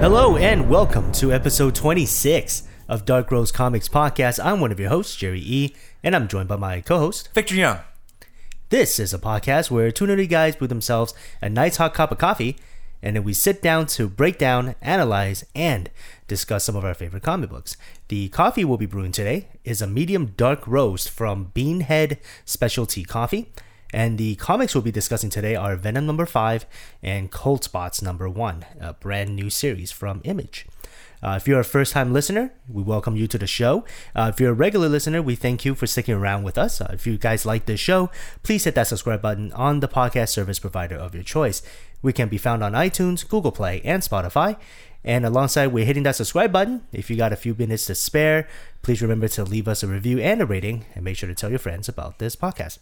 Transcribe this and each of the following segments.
Hello and welcome to episode 26 of Dark Rose Comics Podcast. I'm one of your hosts, Jerry E, and I'm joined by my co-host. Victor Young. This is a podcast where two nerdy guys brew themselves a nice hot cup of coffee, and then we sit down to break down, analyze, and discuss some of our favorite comic books. The coffee we'll be brewing today is a medium dark roast from Beanhead Specialty Coffee. And the comics we'll be discussing today are Venom number 5 and Cold Spots number 1, a brand new series from Image. Uh, if you're a first time listener, we welcome you to the show. Uh, if you're a regular listener, we thank you for sticking around with us. Uh, if you guys like this show, please hit that subscribe button on the podcast service provider of your choice. We can be found on iTunes, Google Play, and Spotify. And alongside, we're hitting that subscribe button. If you got a few minutes to spare, please remember to leave us a review and a rating, and make sure to tell your friends about this podcast.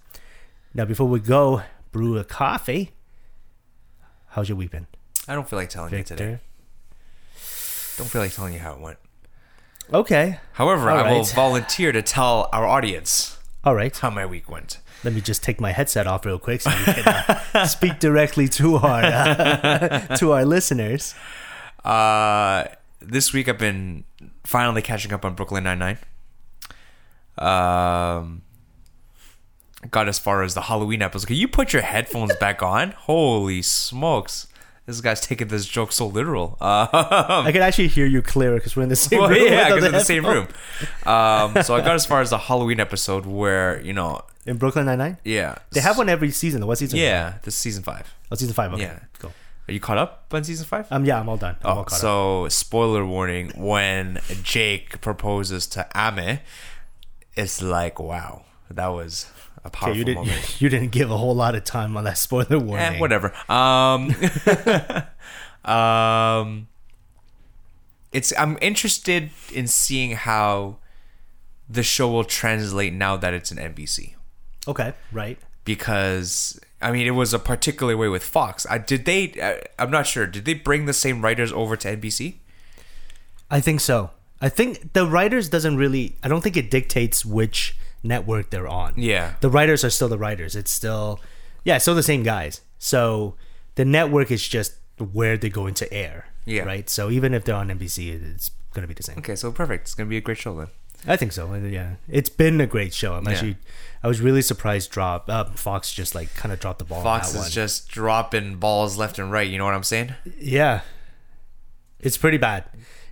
Now, before we go brew a coffee, how's your week been, I don't feel like telling you today. Don't feel like telling you how it went. Okay. However, All I will volunteer to tell our audience All right. how my week went. Let me just take my headset off real quick so you can uh, speak directly to our uh, to our listeners. Uh, this week I've been finally catching up on Brooklyn Nine Nine. Um, got as far as the Halloween episode. Can you put your headphones back on? Holy smokes! This guy's taking this joke so literal. Um, I can actually hear you clearer because we're in the same well, room. yeah, because in the same room. Um, so I got as far as the Halloween episode where you know, in Brooklyn Nine Nine. yeah, They have one every season. What season? Yeah, this is season five. Oh, season five. Okay. Yeah. Cool. Are you caught up on season five? Um. Yeah, I'm all done. I'm all Oh, caught up. so spoiler warning: when Jake proposes to Amy, it's like, wow, that was a powerful Okay, you didn't. moment. You didn't give a whole lot of time on that spoiler warning. Eh, whatever. Um, um, it's. I'm interested in seeing how the show will translate now that it's an NBC Okay. Right. because I mean it was a particular way with Fox. I did they? I, I'm not sure. Did they bring the same writers over to NBC? I think so. I think the writers doesn't really. I don't think it dictates which network they're on. Yeah. the writers are still the writers. It's still, yeah, still the same guys. So the network is just where they're going to air. Yeah. Right. So even if they're on NBC, it's gonna be the same. Okay, so perfect. It's gonna be a great show then. I think so. Yeah, it's been a great show. I'm Yeah. actually, I was really surprised. Drop uh, Fox just like kind of dropped the ball. Fox on that is one. just dropping balls left and right. You know what I'm saying? yeah, it's pretty bad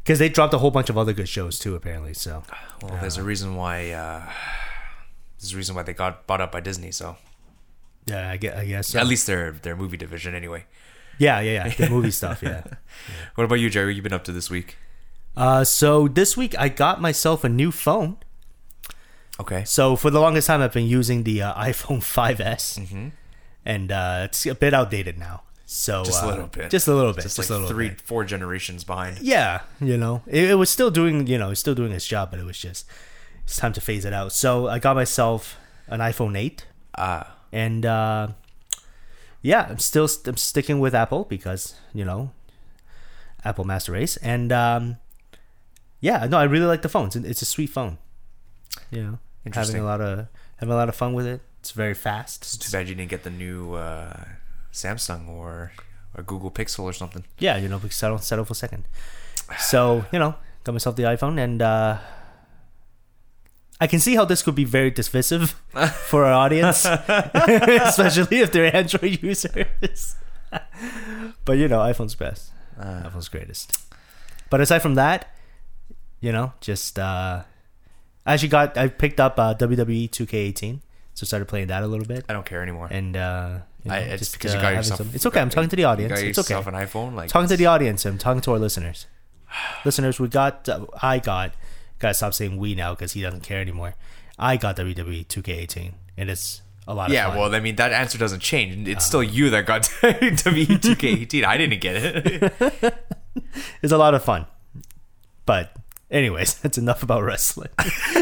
because they dropped a whole bunch of other good shows too. Apparently, so Well, there's a reason why. Uh, there's a reason why they got bought up by Disney. So yeah, I guess. I guess so. at least their their movie division, anyway. yeah, yeah, yeah. The movie stuff. Yeah. What about you, Jerry? What you been up to this week? Uh, so this week I got myself a new phone. Okay. So for the longest time, I've been using the uh, iPhone 5s, and uh, it's a bit outdated now. So Mm-hmm. Just a uh, little bit. just a little bit, Just, just, like a little three, bit. four generations behind. Yeah, you know, it, it was still doing, you know, it's still doing its job, but it was just it's time to phase it out. So I got myself an iPhone 8, Ah, and uh, yeah, I'm still I'm sticking with Apple because you know, Apple Master Race, and um, yeah, no, I really like the phone. It's, it's a sweet phone. You know, having a lot of having a lot of fun with it. It's very fast. too bad you didn't get the new uh, Samsung or or Google Pixel or something. Yeah, you know, because settle settle for second. So you know, got myself the iPhone, and uh, I can see how this could be very divisive for our audience, especially if they're Android users. but you know, iPhone's best. Uh, iPhone's greatest. But aside from that, you know, just uh, I actually got I picked up uh, WWE 2K18, so started playing that a little bit, I don't care anymore. and uh, you know, I, it's just, because you uh, got yourself. some- it's okay. I'm talking to the audience. You got It's okay. yourself an iPhone. Like talking to the audience. I'm talking to our listeners. listeners, we got. Uh, I got. Gotta stop saying we now because he doesn't care anymore. I got WWE 2K18, and it's a lot of Yeah, fun. well, I mean, that answer doesn't change. It's Uh. still you that got WWE 2K18. I didn't get it. it's a lot of fun. But, anyways, that's enough about wrestling.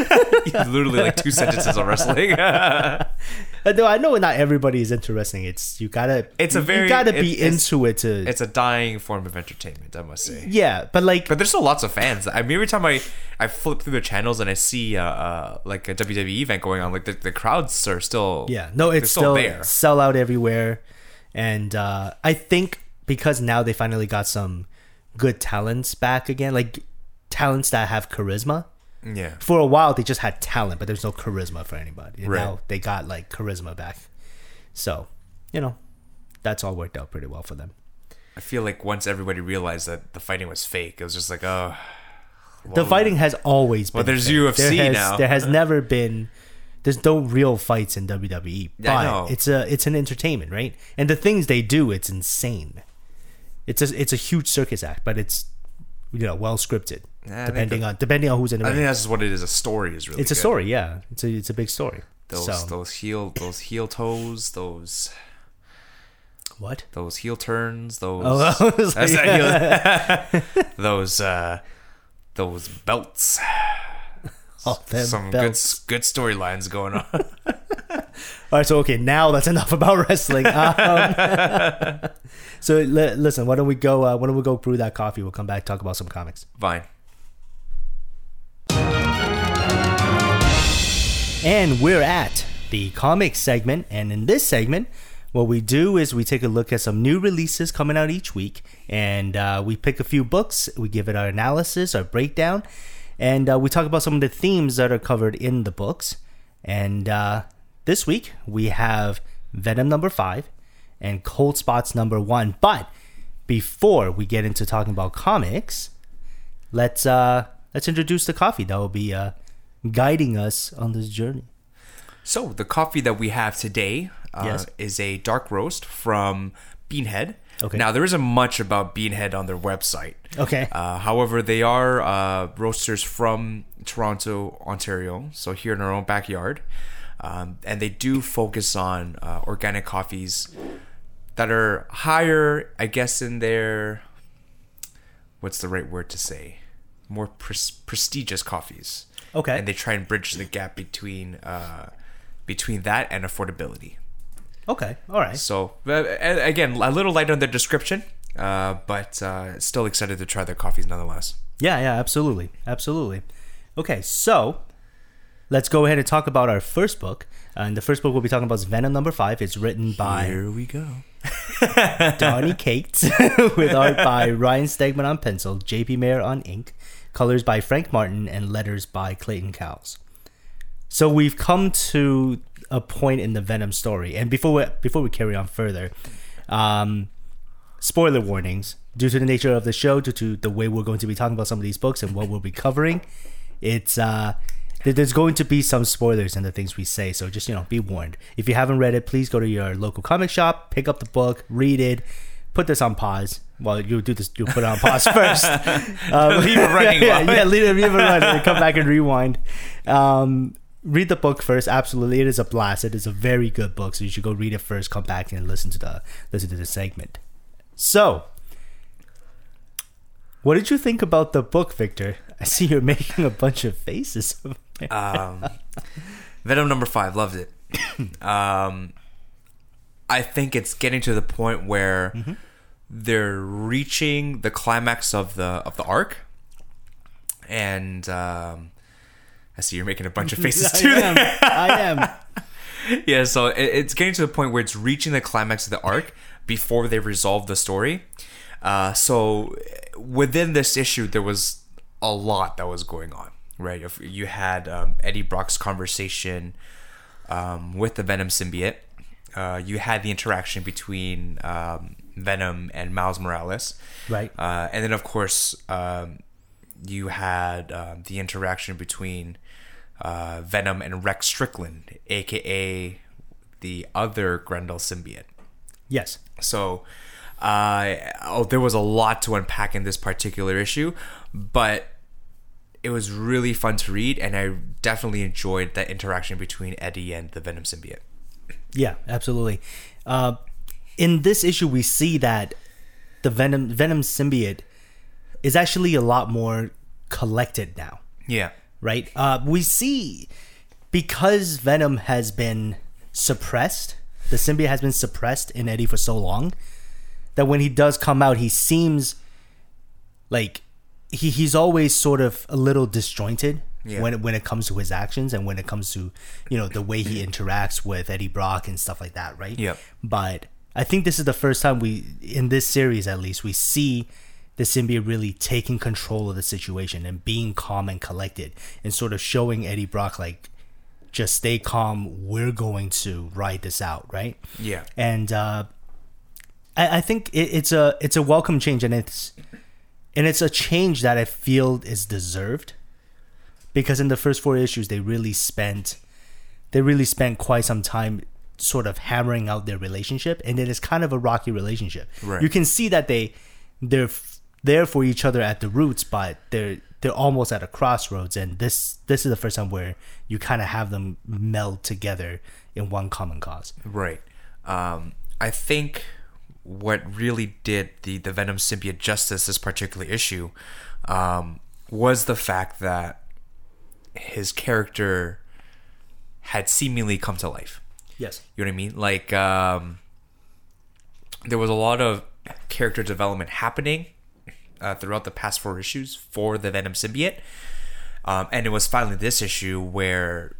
Literally like two sentences on wrestling. Though I know not everybody is into wrestling. It's you gotta. It's a very you gotta be it's- into it to. it's a dying form of entertainment, I must say. yeah, but like But there's still lots of fans. I mean, every time I, I flip through the channels and I see uh, uh like a WWE event going on, like the, the crowds are still Yeah, no, it's still, there. sell out everywhere, and uh, I think because now they finally got some good talents back again, like talents that have charisma. Yeah. For a while, they just had talent, but there's no charisma for anybody. And Right. Now they got like charisma back. So, you know, that's all worked out pretty well for them. I feel like once everybody realized that the fighting was fake, it was just like, oh. the fighting has always been. well, there's fake. UFC there has, now. There has never been. There's no real fights in WWE, but it's a it's an entertainment, right? And the things they do, it's insane. It's a it's a huge circus act, but it's you know well scripted, I depending that- on depending on who's in the I ring. think that's what it is. A story is really. It's a good. story, yeah. It's a it's a big story. Those so those heel those heel toes, those what? those heel turns, those Oh, I was That's like- not heel- those uh those belts. Oh, Some belts. good good storylines going on. All right, so okay, now that's enough about wrestling. Um, so li- listen, why don't we go? Uh, why don't we go brew that coffee? We'll come back talk about some comics. Fine. And we're at the comics segment, and in this segment, what we do is we take a look at some new releases coming out each week, and uh, we pick a few books, we give it our analysis, our breakdown, and uh, we talk about some of the themes that are covered in the books. And uh, this week we have Venom number five and Cold Spots number one. But before we get into talking about comics, let's uh, let's introduce the coffee that will be uh, guiding us on this journey. So the coffee that we have today uh, Yes. is a dark roast from Beanhead. Okay. Now there isn't much about Beanhead on their website. Okay. Uh, however, they are uh, roasters from Toronto, Ontario, so here in our own backyard, um, and they do focus on uh, organic coffees that are higher, I guess, in their what's the right word to say, more pres- prestigious coffees. Okay. and they try and bridge the gap between uh, between that and affordability. Okay. All right. So uh, again, a little light on the description, uh, but uh, still excited to try their coffees nonetheless. Yeah, yeah, absolutely. Absolutely. Okay, so let's go ahead and talk about our first book. Uh, and the first book we'll be talking about is Venom number five. It's written by Here we go. Donny Cates with art by Ryan Stegman on pencil, JP Mayer on ink, colors by Frank Martin, and letters by Clayton Cowles. So we've come to a point in the Venom story, and before we, before we carry on further, um, spoiler warnings due to the nature of the show, due to the way we're going to be talking about some of these books and what we'll be covering. It's uh, there's going to be some spoilers in the things we say, so just you know, be warned. If you haven't read it, please go to your local comic shop, pick up the book, read it, put this on pause. Well, you do this, you put it on pause first. Um, Leave it running yeah, while- yeah, leave it, leave it running. Come back and rewind. Um, read the book first. Absolutely, it is a blast. It is a very good book, so you should go read it first. Come back and listen to the listen to the segment. So, what did you think about the book, Victor? I see you're making a bunch of faces. Um, Venom number five, loved it. um, I think it's getting to the point where Mm-hmm. they're reaching the climax of the of the arc, and um, I see you're making a bunch of faces I too. am. I am. yeah, so it, it's getting to the point where it's reaching the climax of the arc before they resolve the story. Uh, so within this issue, there was a lot that was going on, right? If you had um, Eddie Brock's conversation um, with the Venom symbiote. Uh, you had the interaction between um, Venom and Miles Morales, Right. uh, and then of course um, you had um, the interaction between uh, Venom and Rex Strickland, aka the other Grendel symbiote. Yes. So, uh, oh, there was a lot to unpack in this particular issue, but it was really fun to read, and I definitely enjoyed that interaction between Eddie and the Venom symbiote. Yeah, absolutely. Uh, in this issue, we see that the Venom Venom symbiote is actually a lot more collected now, Yeah, right? Uh, we see because Venom has been suppressed, the symbiote has been suppressed in Eddie for so long that when he does come out, he seems like he, he's always sort of a little disjointed Yeah. when it, when it comes to his actions and when it comes to you know the way he interacts with Eddie Brock and stuff like that, right? Yep. But I think this is the first time we in this series at least we see the symbiote really taking control of the situation and being calm and collected and sort of showing Eddie Brock like just stay calm we're going to ride this out right Yeah. and uh, I, I think it, it's a it's a welcome change and it's and it's a change that I feel is deserved because in the first four issues they really spent they really spent quite some time sort of hammering out their relationship and it is kind of a rocky relationship Right. you can see that they they're f- there for each other at the roots but they're they're almost at a crossroads and this this is the first time where you kind of have them meld together in one common cause Right. Um, I think what really did the, the Venom symbiote justice this particular issue um, was the fact that his character had seemingly come to life. yes You know what I mean? Like, um, there was a lot of character development happening uh, throughout the past four issues for the Venom symbiote. Um, and it was finally this issue where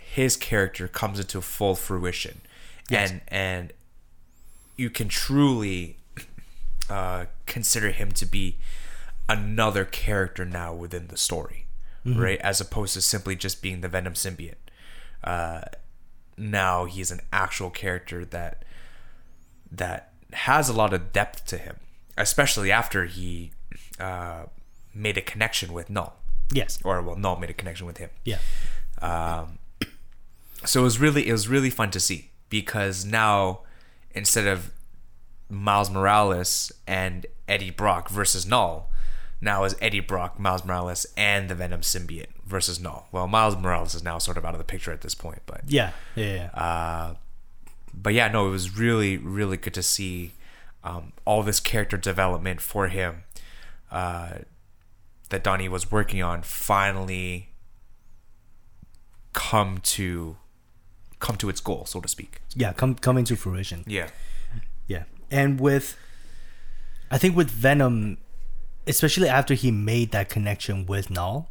his character comes into full fruition. Yes. And, and you can truly uh, consider him to be another character now within the story, right? As opposed to simply just being the Venom symbiote. Uh, now he's an actual character that that has a lot of depth to him, especially after he uh, made a connection with Knull, yes or well, Knull made a connection with him. yeah So it was really it was really fun to see because now instead of Miles Morales and Eddie Brock versus Knull, now is Eddie Brock, Miles Morales, and the Venom symbiote versus Knull. Well, Miles Morales is now sort of out of the picture at this point, but Yeah, yeah, yeah. Uh, but yeah, no, it was really, really good to see um, all this character development for him uh, that Donny was working on finally come to come to its goal, so to speak. yeah, come coming to fruition. Yeah, Yeah, and with, I think with Venom, especially after he made that connection with Knull,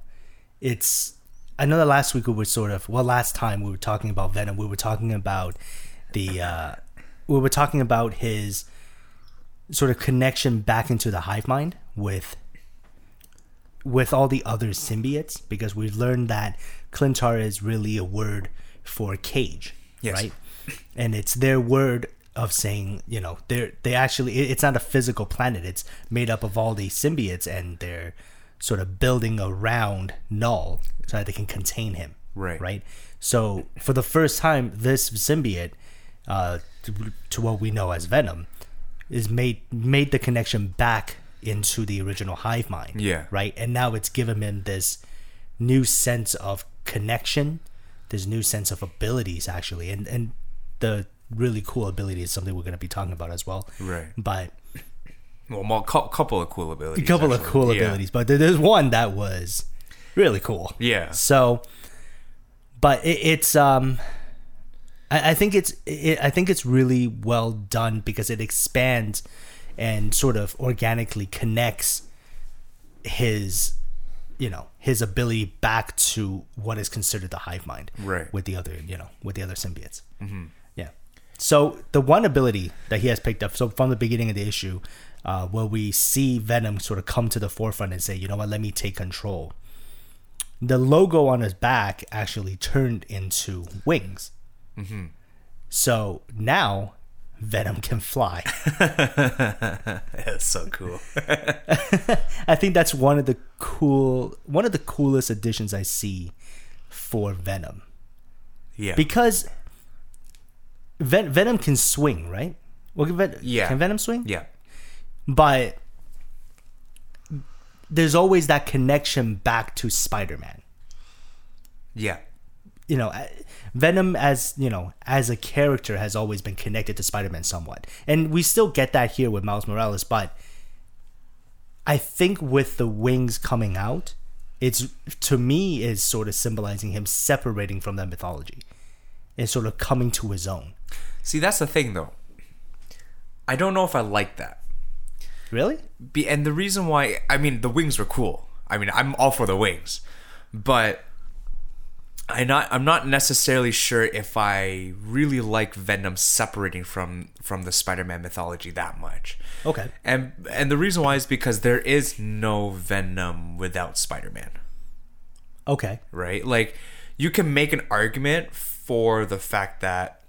it's. I know that last week we were sort of well, last time we were talking about Venom, we were talking about the, uh, we were talking about his sort of connection back into the hive mind with with all the other symbiotes because we learned that Klyntar is really a word for cage, Yes. right? And it's their word of saying, you know, they're they actually it's not a physical planet. It's made up of all these symbiotes and they're sort of building around Knull so that they can contain him. Right. Right. So for the first time, this symbiote, uh, to, to what we know as Venom, is made made the connection back into the original hive mind. Yeah. Right. And now it's given him this new sense of connection, this new sense of abilities actually, and and the really cool ability is something we're going to be talking about as well. Right. But well, a cou- couple of cool abilities. a couple of cool Yeah. abilities, but there's one that was really cool. Yeah. So, but it, it's um, I, I think it's it, I think it's really well done because it expands and sort of organically connects his, you know, his ability back to what is considered the hive mind, Right. With the other, you know, with the other symbiotes. Mm-hmm. So the one ability that he has picked up, so from the beginning of the issue, uh, where we see Venom sort of come to the forefront and say, you know what, let me take control. The logo on his back actually turned into wings. Mm-hmm. So now Venom can fly. That's so cool. I think that's one of the cool, one of the coolest additions I see for Venom yeah. because Ven- Venom can swing, right? Well, Ven- Yeah. Can Venom swing? yeah. but there's always that connection back to Spider-Man. Yeah. You know, uh, Venom as you know as a character has always been connected to Spider-Man somewhat, and we still get that here with Miles Morales. But I think with the wings coming out, it's to me is sort of symbolizing him separating from that mythology and sort of coming to his own. See, that's the thing, though. I don't know if I like that. Really? Be, and the reason why, I mean, the wings were cool. I mean, I'm all for the wings, but I not I'm not necessarily sure if I really like Venom separating from from the Spider-Man mythology that much. Okay. And and the reason why is because there is no Venom without Spider-Man, Okay. right? Like you can make an argument for the fact that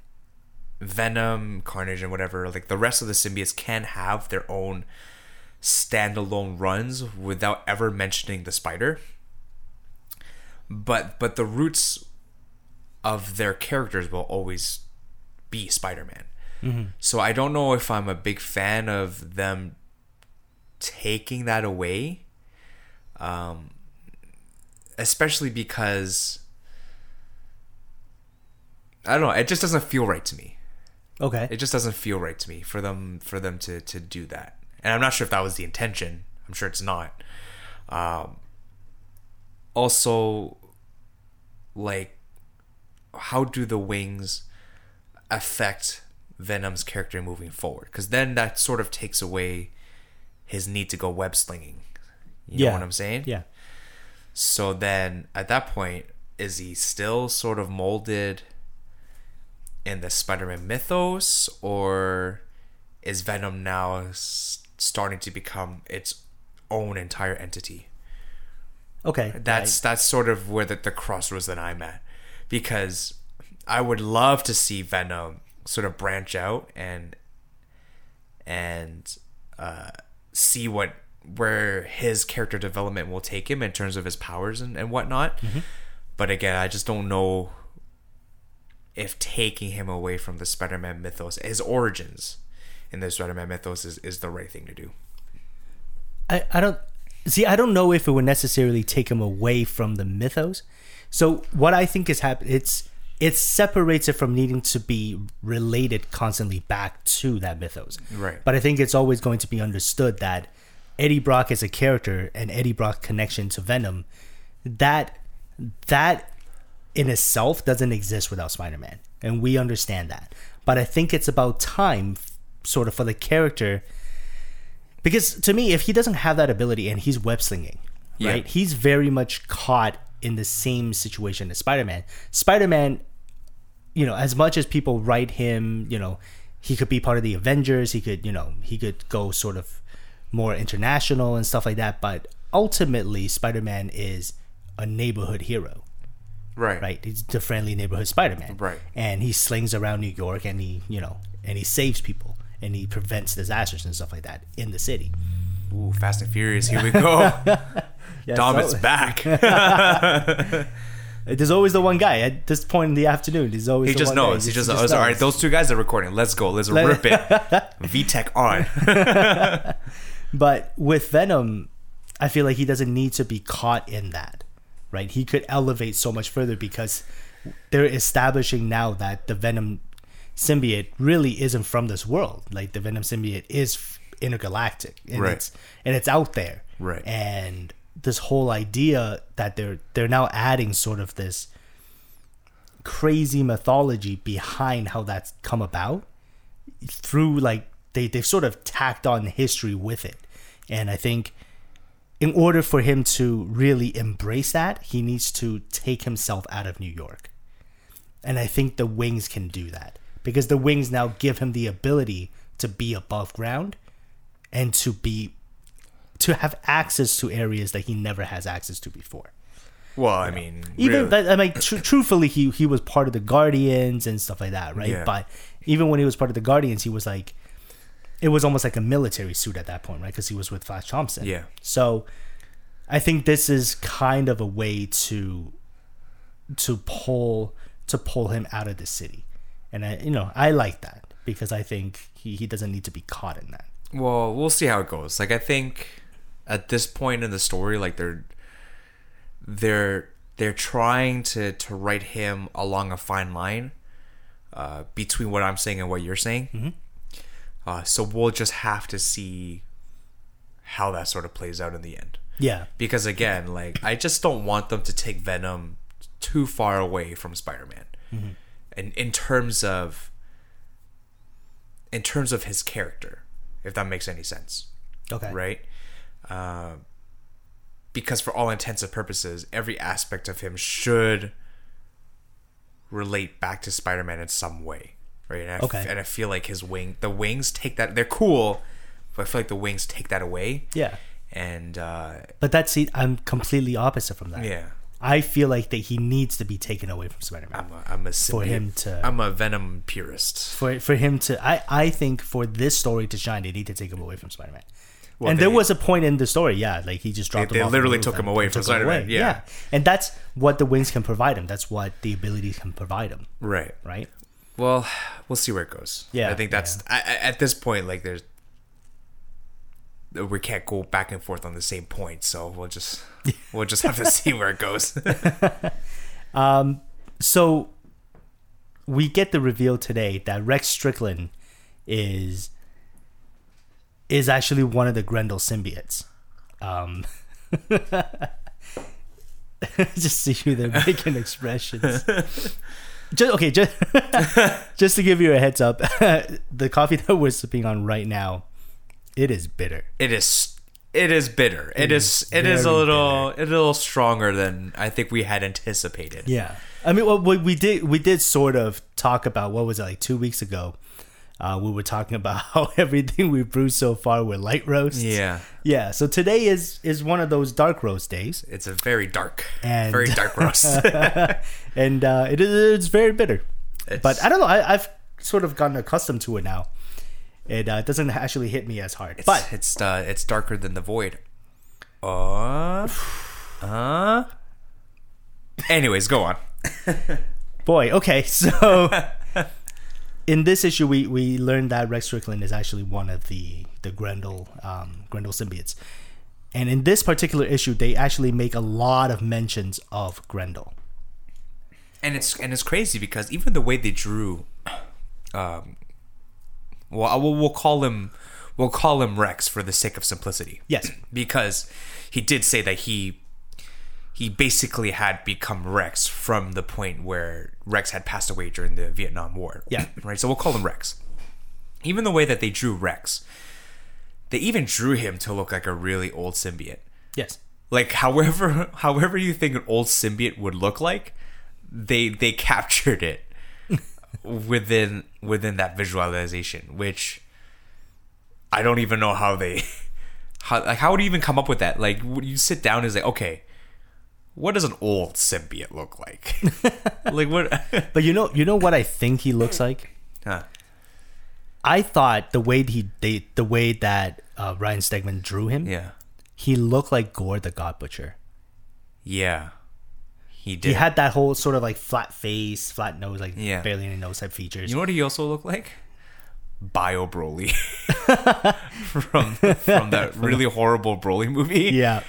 Venom, Carnage, and whatever, like the rest of the symbiotes can have their own standalone runs without ever mentioning the spider. But but the roots of their characters will always be Spider-Man. So I don't know if I'm a big fan of them taking that away. Um especially because I don't know, it just doesn't feel right to me Okay. it just doesn't feel right to me for them for them to to do that and i'm not sure if that was the intention i'm sure it's not um also like how do the wings affect venom's character moving forward because then that sort of takes away his need to go web slinging you yeah. know what i'm saying Yeah. so then at that point, is he still sort of molded in the Spider Man mythos, or is Venom now starting to become its own entire entity? Okay. That's that's sort of where the, the crossroads that I'm at. Because I would love to see Venom sort of branch out and and uh, see what where his character development will take him in terms of his powers and, and whatnot. But again, I just don't know if taking him away from the Spider-Man mythos, his origins in the Spider-Man mythos is, is the right thing to do. I, I don't see I don't know if it would necessarily take him away from the mythos. So what I think is happening it's it separates it from needing to be related constantly back to that mythos. Right. But I think it's always going to be understood that Eddie Brock as a character and Eddie Brock connection to Venom, that that in itself doesn't exist without Spider-Man. And we understand that. But I think it's about time sort of for the character because to me, if he doesn't have that ability and he's web slinging, Yeah. right, he's very much caught in the same situation as Spider Man. Spider Man, you know, as much as people write him, you know, he could be part of the Avengers. He could, you know, he could go sort of more international and stuff like that. But ultimately, Spider Man is a neighborhood hero Right. right? He's the friendly neighborhood Spider-Man, Right. And he slings around New York, and he, you know, and he saves people, and he prevents disasters and stuff like that in the city. Ooh, Fast and Furious, here we go. Dom is so- back. There's always the one guy at this point in the afternoon. There's always He the just one guy. knows. He just, knows. All right, those two guys are recording. Let's go. Let's rip it. VTech on. But with Venom, I feel like he doesn't need to be caught in that, right? He could elevate so much further because they're establishing now that the Venom symbiote really isn't from this world. Like the Venom symbiote is intergalactic, and Right. it's and it's out there, Right. And this whole idea that they're they're now adding sort of this crazy mythology behind how that's come about through like they they've sort of tacked on history with it and i think in order for him to really embrace that he needs to take himself out of new york and i think the wings can do that because the wings now give him the ability to be above ground and to be to have access to areas that he never has access to before Well, I mean, even really. I mean, tr- truthfully, he he was part of the Guardians and stuff like that, right? Yeah. But even when he was part of the Guardians, he was like, it was almost like a military suit at that point, right? Because he was with Flash Thompson. Yeah. So, I think this is kind of a way to to pull to pull him out of the city, and I you know I like that because I think he he doesn't need to be caught in that. well, we'll see how it goes. Like, I think at this point in the story, like they're they're they're trying to to write him along a fine line uh, between what I'm saying and what you're saying. Mm-hmm. Uh, so we'll just have to see how that sort of plays out in the end. Yeah. because again like i just don't want them to take venom too far away from spider-man Mm-hmm. and in terms of in terms of his character if that makes any sense Okay. right uh, because for all intents and purposes every aspect of him should relate back to Spider-Man in some way, right? And I, f- Okay. and I feel like his wing, the wings take that. They're cool, but I feel like the wings take that away. Yeah. And uh, But that's I'm completely opposite from that. yeah, I feel like that he needs to be taken away from Spider-Man. I'm a, I'm a For him to- I'm a Venom purist. for for him to I I think for this story to shine, they need to take him away from Spider-Man. Well, and there was a point in the story, yeah, like he just dropped They- they literally took him away from Spider-Man, away. yeah. and that's what the wings can provide him. That's what the abilities can provide him, Right. right? Well, we'll see where it goes. Yeah, I think that's I, I- at this point like there's we can't go back and forth on the same point, so we'll just we'll just have to see where it goes. Um, so we get the reveal today that Rex Strickland is is actually one of the Grendel symbiotes. Um, just see you there making expressions. Just, okay, just, just to give you a heads up, the coffee that we're sipping on right now, it is bitter. it is it is bitter. it is, is it is a little a little stronger than I think we had anticipated. Yeah, I mean, well, we we did we did sort of talk about what was it like two weeks ago. Uh, we were talking about how everything we've brewed so far were light roasts. Yeah. yeah. So today is is one of those dark roast days, It's a very dark, And- very dark roast. and uh, it is it's very bitter. It's- But I don't know. I, I've sort of gotten accustomed to it now. It uh, doesn't actually hit me as hard. But but it's uh, it's darker than the void. Uh, uh. Anyways, go on. boy, okay. So in this issue, we we learned that Rex Strickland is actually one of the the Grendel um, Grendel symbiotes, and in this particular issue, they actually make a lot of mentions of Grendel. and it's and it's crazy because even the way they drew, um, well, I will, we'll call him, we'll call him Rex for the sake of simplicity. Yes. because he did say that he he basically had become Rex from the point where Rex had passed away during the Vietnam War. Yeah. right. So we'll call him Rex. Even the way that they drew Rex, they even drew him to look like a really old symbiote Yes. like however however you think an old symbiote would look like they they captured it within within that visualization which i don't even know how they how like how would you even come up with that like would you sit down and say okay what does an old symbiote look like like what But you know, you know what I think he looks like. Huh. I thought the way he they the way that uh, Ryan Stegman drew him, yeah he looked like Gorr the God Butcher. yeah he did He had that whole sort of like flat face, flat nose, like Yeah. barely any nose type features. You know what he also looked like? Bio Broly from from that really horrible Broly movie. yeah,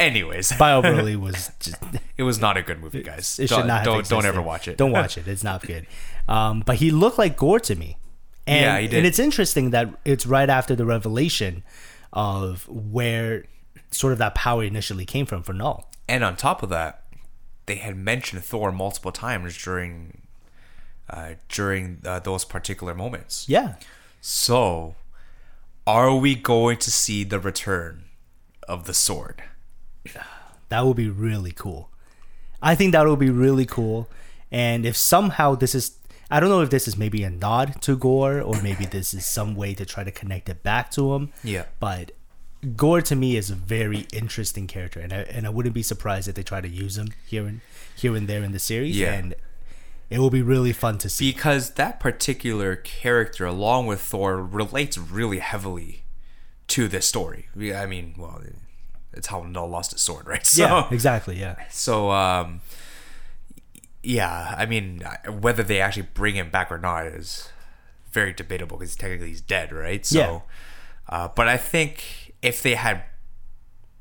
Anyways, Bio Broly was just it was not a good movie, guys. it don't, should not have don't, don't ever watch it. Don't watch it. It's not good. Um, but he looked like Gorr to me. And, Yeah, he did. And it's interesting that it's right after the revelation of where sort of that power initially came from for Knull. And on top of that, they had mentioned Thor multiple times during uh, during uh, those particular moments. Yeah. So, are we going to see the return of the sword? That would be really cool. I think that would be really cool. And if somehow this is, I don't know if this is maybe a nod to Gorr or maybe this is some way to try to connect it back to him. Yeah. But Gorr to me is a very interesting character, and I and I wouldn't be surprised if they try to use him here and here and there in the series. Yeah. And it will be really fun to see. because that particular character along with thor relates really heavily to this story i mean well it's how Knull lost his sword right so yeah, exactly. Yeah. so um yeah i mean whether they actually bring him back or not is very debatable because technically he's dead right so Yeah. uh, but i think if they had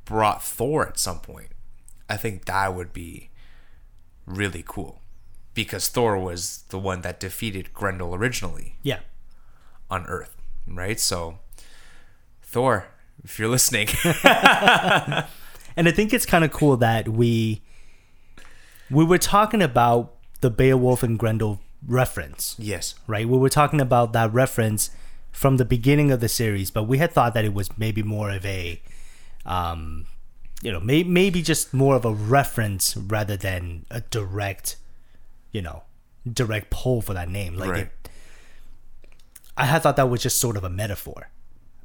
brought thor at some point i think that would be really cool because Thor was the one that defeated Grendel originally Yeah. on Earth, right? So, Thor, if you're listening, And I think it's kind of cool that we we were talking about the Beowulf and Grendel reference, yes, right? We were talking about that reference from the beginning of the series, but we had thought that it was maybe more of a, um, you know, may, maybe just more of a reference rather than a direct, you know, direct pull for that name. Like Right. it, I had thought that was just sort of a metaphor,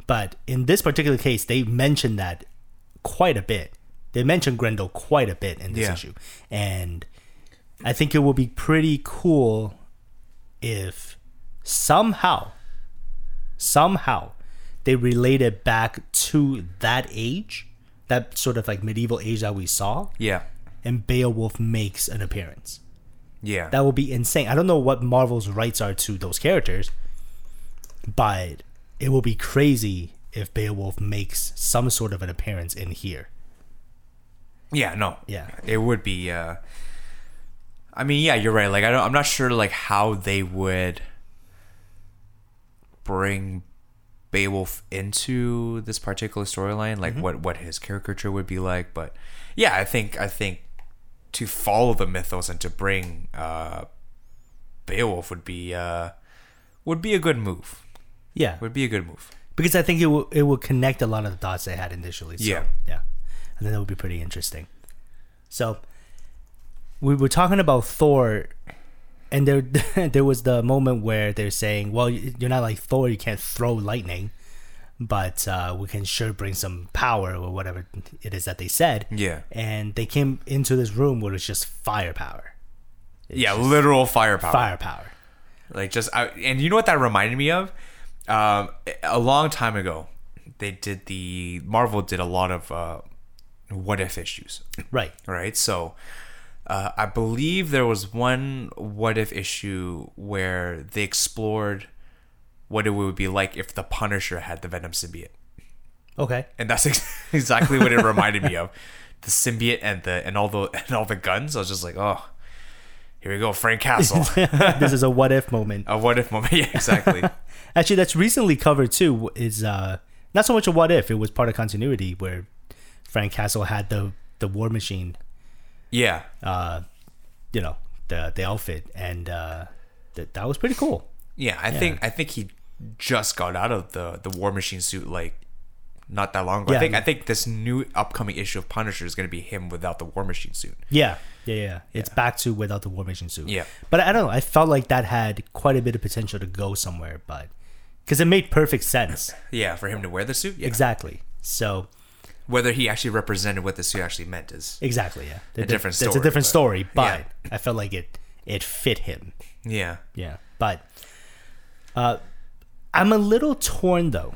but in this particular case, they mentioned that quite a bit. They mentioned Grendel quite a bit in this Yeah. issue, and I think it would be pretty cool if somehow, somehow, they related back to that age, that sort of like medieval age that we saw, Yeah. and Beowulf makes an appearance. Yeah. That would be insane. I don't know what Marvel's rights are to those characters, but it will be crazy if Beowulf makes some sort of an appearance in here. Yeah, no. Yeah. It would be uh I mean, yeah, you're right. Like I don't I'm not sure like how they would bring Beowulf into this particular storyline, like what what his caricature would be like, but yeah, I think I think to follow the mythos and to bring uh Beowulf would be uh would be a good move. Yeah, Would be a good move. because I think it will it will connect a lot of the dots they had initially. So, Yeah. yeah, I think that would be pretty interesting. So we were talking about Thor, and there there was the moment where they're saying, "Well, you're not like Thor; you can't throw lightning." But uh, we can sure bring some power or whatever it is that they said. Yeah. And they came into this room where it's just firepower. yeah, literal firepower. Firepower. Like just I, and you know what that reminded me of? Um, a long time ago, they did the Marvel did a lot of uh, what if issues, Right. right? So uh, I believe there was one what if issue where they explored what it would be like if the Punisher had the Venom symbiote, Okay. and that's ex- exactly what it reminded me of. The symbiote and the and all the and all the guns. I was just like, oh, here we go, Frank Castle. this is a what if moment. a what if moment. Yeah, exactly. Actually, that's recently covered too. Is uh, not so much a what if. It was part of continuity where Frank Castle had the the War Machine, Yeah. uh, you know, the the outfit, and uh, that that was pretty cool. Yeah, I think I think he just got out of the the War Machine suit like not that long ago. Yeah. I think I think this new upcoming issue of Punisher is going to be him without the War Machine suit. Yeah, yeah, yeah. It's back to without the War Machine suit. Yeah. but I don't know. I felt like that had quite a bit of potential to go somewhere, but because it made perfect sense. Yeah, for him to wear the suit. Yeah. Exactly. So Whether he actually represented what the suit actually meant is exactly, yeah. A different It's a different but- story, but yeah. I felt like it it fit him. yeah. Yeah, but uh, I'm a little torn though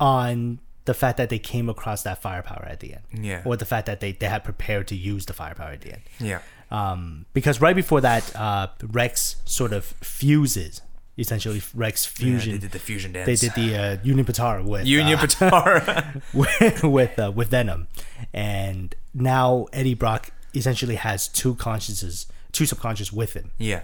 on the fact that they came across that firepower at the end. Yeah. Or the fact that they, they had prepared to use the firepower at the end. Yeah. Um, because right before that, uh, Rex sort of fuses. Essentially, Rex Yeah, fusion. they did the fusion dance. they did the uh, Union Patara with Union uh, Patara. with with, uh, with Venom, and now Eddie Brock essentially has two consciences, two subconscious with him, yeah.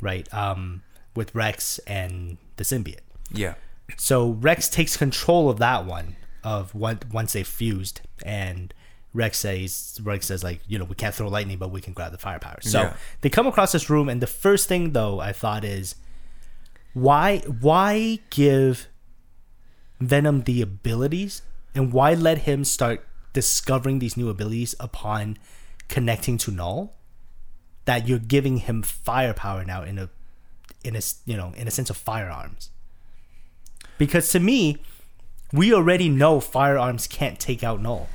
right? Um, with Rex and the symbiote. Yeah. So Rex takes control of that one of one once they fused, and Rex says Rex says like you know we can't throw lightning, but we can grab the firepower. So Yeah. they come across this room, and the first thing though I thought is why why give Venom the abilities, and why let him start discovering these new abilities upon connecting to Knull? That you're giving him firepower now in a in a you know in a sense of firearms because to me we already know firearms can't take out knull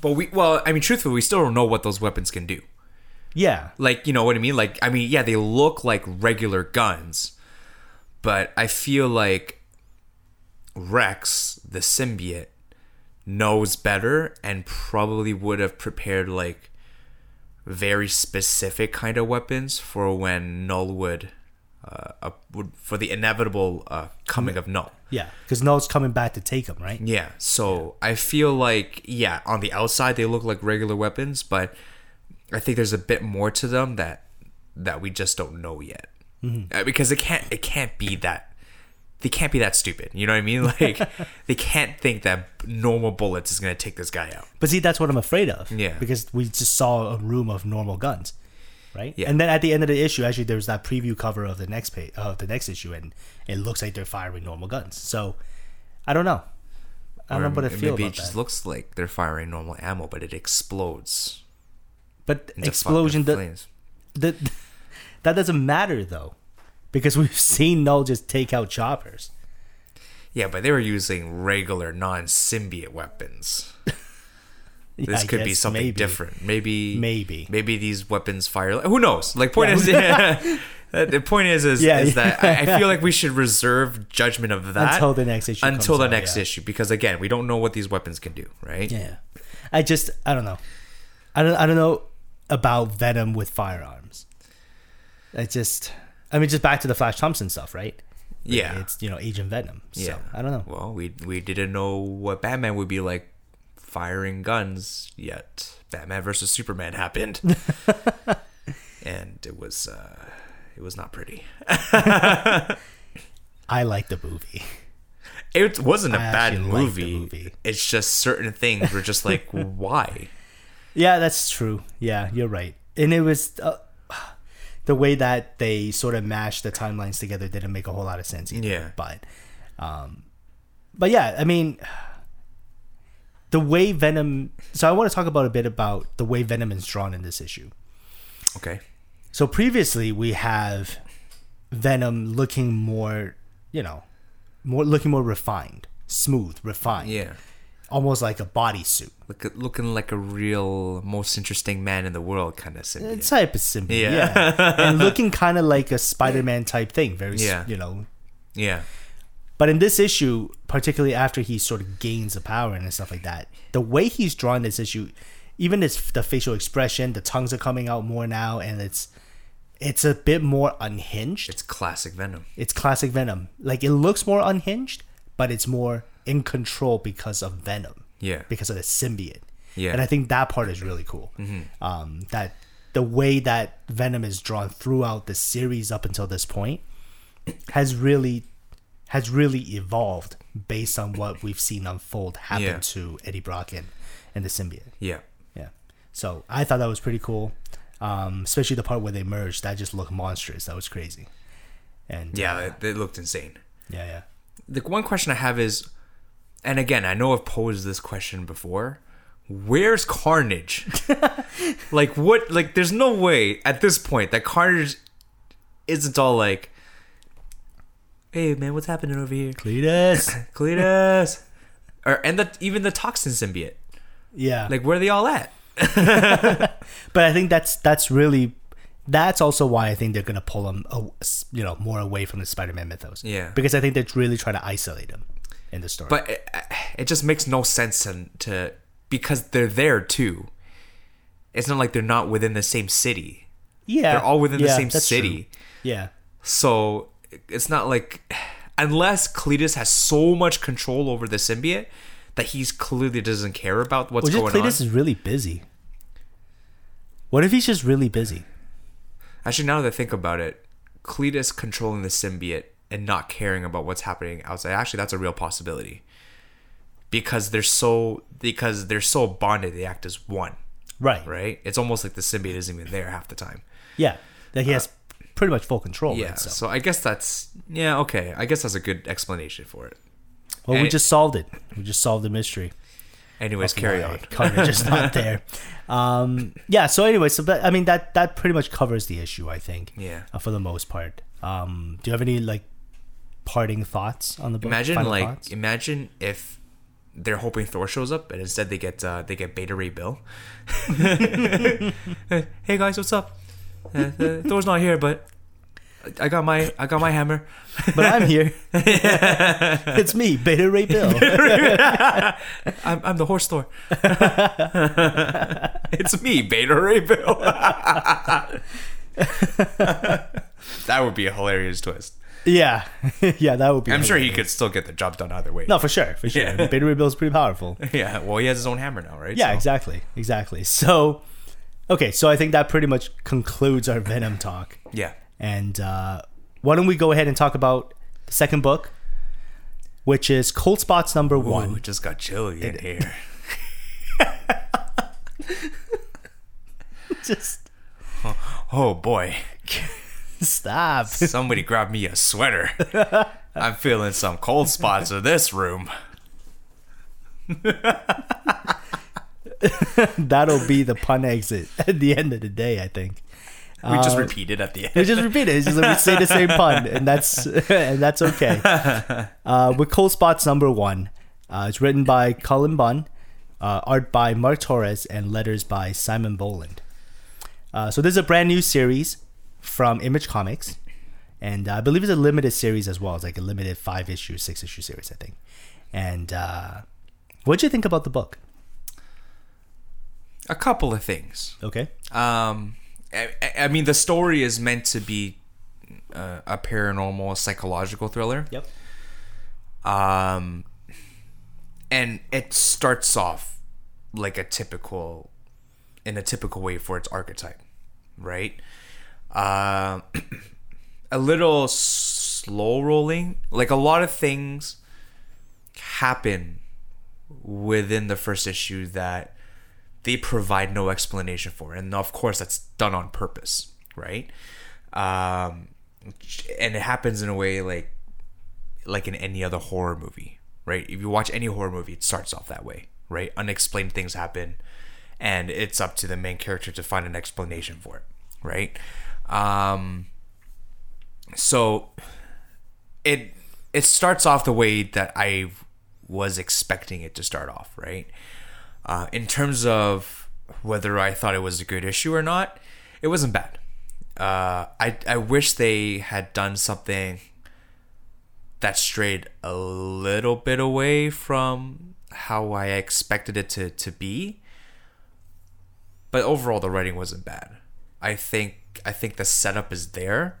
But we well, I mean truthfully, we still don't know what those weapons can do. yeah Like, you know what I mean? Like, I mean, yeah, they look like regular guns, but I feel like Rex, the symbiote, knows better and probably would have prepared like very specific kind of weapons for when Knull would, uh, uh, would for the inevitable uh, coming of Knull. yeah because knull's coming back to take him right Yeah, so I feel like yeah, on the outside they look like regular weapons, but I think there's a bit more to them that that we just don't know yet. Uh, because it can't it can't be that they can't be that stupid. You know what I mean? Like they can't think that normal bullets is going to take this guy out. but see that's what i'm afraid of Yeah. because we just saw a room of normal guns right Yeah. and then at the end of the issue actually there's that preview cover of the next page of the next issue and it looks like they're firing normal guns so i don't know i don't know what i Or feel maybe about it just that looks like they're firing normal ammo, but it explodes. but explosion the, the That doesn't matter though, because we've seen Knull just take out choppers. Yeah, but they were using regular non-symbiote weapons. Yeah, This could be something maybe. different. Maybe Maybe. maybe these weapons fire. Who knows? Like point Yeah. is, the point is, is, Yeah, is that I I feel like we should reserve judgment of that Until the next issue Until the out, next issue, because again, we don't know what these weapons can do, right? Yeah, I just I don't know. I don't I don't know about Venom with firearms. I just I mean just back to the Flash Thompson stuff, right? Yeah. it's you know Agent Venom. So Yeah. I don't know. Well, we we didn't know what Batman would be like firing guns yet. Batman versus Superman happened, and it was uh, it was not pretty. I like the movie. It wasn't a I bad movie. movie. It's just certain things were just like why. Yeah, that's true. Yeah, you're right. And it was uh, the way that they sort of mashed the timelines together didn't make a whole lot of sense either. Yeah. But um but yeah, I mean the way Venom so I want to talk about a bit about the way Venom is drawn in this issue. Okay. So previously we have Venom looking more, you know, more looking more refined, smooth, refined. Yeah. Almost like a bodysuit. Look, looking like a real most interesting man in the world kind of symbiote. It's type of symbiote, Yeah. yeah, and looking kind of like a Spider-Man type thing, very, Yeah. you know. Yeah. But in this issue, particularly after he sort of gains the power and stuff like that, the way he's drawn this issue, even his the facial expression, the tongues are coming out more now, and it's it's a bit more unhinged. It's classic Venom. It's classic Venom. Like it looks more unhinged, but it's more in control because of Venom. Yeah. Because of the symbiote. Yeah. And I think that part is really cool. Um, that the way that Venom is drawn throughout the series up until this point has really has really evolved based on what we've seen unfold happen Yeah. to Eddie Brock and, and the symbiote. Yeah. Yeah. So I thought that was pretty cool. Um, especially the part where they merged. That just looked monstrous. That was crazy. And Yeah, uh, it, it looked insane. yeah, yeah. The one question I have is, and again, I know I've posed this question before. Where's Carnage? like what? Like, there's no way at this point that Carnage isn't all like, "Hey, man, what's happening over here, Cletus. Cletus?" or and the even the toxin symbiote. yeah. Like, where are they all at? but I think that's that's really that's also why I think they're gonna pull him, uh, you know, more away from the Spider-Man mythos. Yeah. Because I think they're really trying to isolate him in the story. But it, it just makes no sense to, to because they're there too. It's not like they're not within the same city. yeah, They're all within the same city. true. Yeah. So it's not like unless Cletus has so much control over the symbiote that he's clearly doesn't care about what's Well, going Cletus on. Cletus is really busy. What if he's just really busy? Actually, now that I think about it, Cletus controlling the symbiote and not caring about what's happening outside. Actually, that's a real possibility. Because they're so because they're so bonded, they act as one, Right. right? It's almost like the symbiote isn't even there half the time. Yeah. That he has pretty much full control. Uh, Yeah, so. I guess that's yeah okay. I guess that's a good explanation for it. well, we and- just solved it. We just solved the mystery. Anyways, carry on. Carnage is not there. Um, yeah. So anyway, so that, I mean that that pretty much covers the issue. I think. Yeah. Uh, for the most part. Um, do you have any like parting thoughts on the book? Imagine Final like thoughts? imagine if they're hoping Thor shows up and instead they get uh, they get Beta Ray Bill. hey guys, what's up? Uh, uh, Thor's not here, but I got my I got my hammer. but I'm here. it's me, Beta Ray Bill. I'm, I'm the horse Thor. it's me, Beta Ray Bill. that would be a hilarious twist. Yeah, yeah, that would be. I'm sure he could still get the job done either way. No, for sure, for sure. Yeah. Beta Ray Bill's pretty powerful. Yeah, well, he has his own hammer now, right? Yeah, So- exactly, exactly. So, okay, so I think that pretty much concludes our Venom talk. Yeah. And uh, why don't we go ahead and talk about the second book, which is Cold Spots number Ooh, one. it just got chilly in here. Just Oh boy. Stop. Somebody grab me a sweater. I'm feeling some cold spots in this room. That'll be the pun exit at the end of the day, I think. We just repeat it at the end. We just repeat it. It's just like we say the same pun, and that's and that's okay. Uh, with Cold Spots number one, uh, it's written by Cullen Bunn, uh, art by Mark Torres, and letters by Simon Bowland. Uh, so this is a brand new series from Image Comics, and uh, I believe it's a limited series as well. It's like a limited five issue, six issue series, I think. And uh, what'd you think about the book? A couple of things. Okay. Um, I, I mean, the story is meant to be uh, a paranormal psychological thriller. Yep. Um, and it starts off like a typical, in a typical way for its archetype, right? Um, a little slow rolling. Like a lot of things happen within the first issue that they provide no explanation for, and of course that's done on purpose, right? Um, and it happens in a way like like in any other horror movie, right? If you watch any horror movie, it starts off that way, right? Unexplained things happen, and it's up to the main character to find an explanation for it, right? Um, so it it starts off the way that I was expecting it to start off, right? Uh, in terms of whether I thought it was a good issue or not, it wasn't bad. Uh, I I wish they had done something that strayed a little bit away from how I expected it to, to be. But overall, the writing wasn't bad. I think I think the setup is there.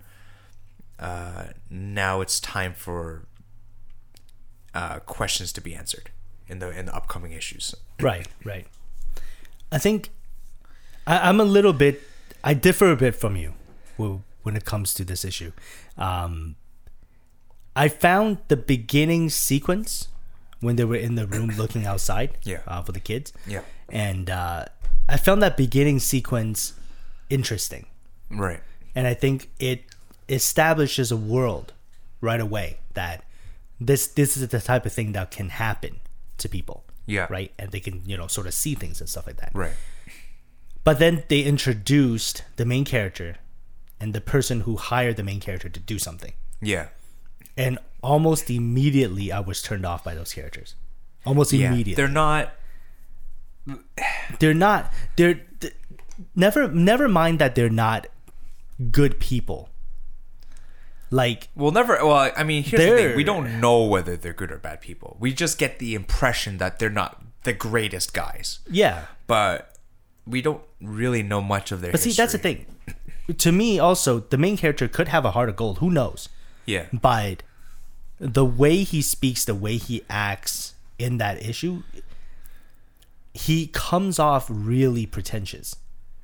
Uh, now it's time for uh, questions to be answered in the in the upcoming issues. Right, right. I think I, I'm a little bit. I differ a bit from you when it comes to this issue. Um, I found the beginning sequence when they were in the room looking outside. Yeah. Uh, for the kids. Yeah. And uh, I found that beginning sequence interesting, Right. and I think it establishes a world right away that this this is the type of thing that can happen to people. Yeah. Right, and they can you know sort of see things and stuff like that. Right. But then they introduced the main character and the person who hired the main character to do something. Yeah. And almost immediately I was turned off by those characters. Almost Yeah. immediately. They're not. They're not they're th- never never mind that they're not good people. Like we'll never. Well, I mean, here's the thing: we don't know whether they're good or bad people. We just get the impression that they're not the greatest guys, yeah. but we don't really know much of their. But see that's the thing. To me also the main character could have a heart of gold, who knows? Yeah. but the way he speaks, the way he acts in that issue, he comes off really pretentious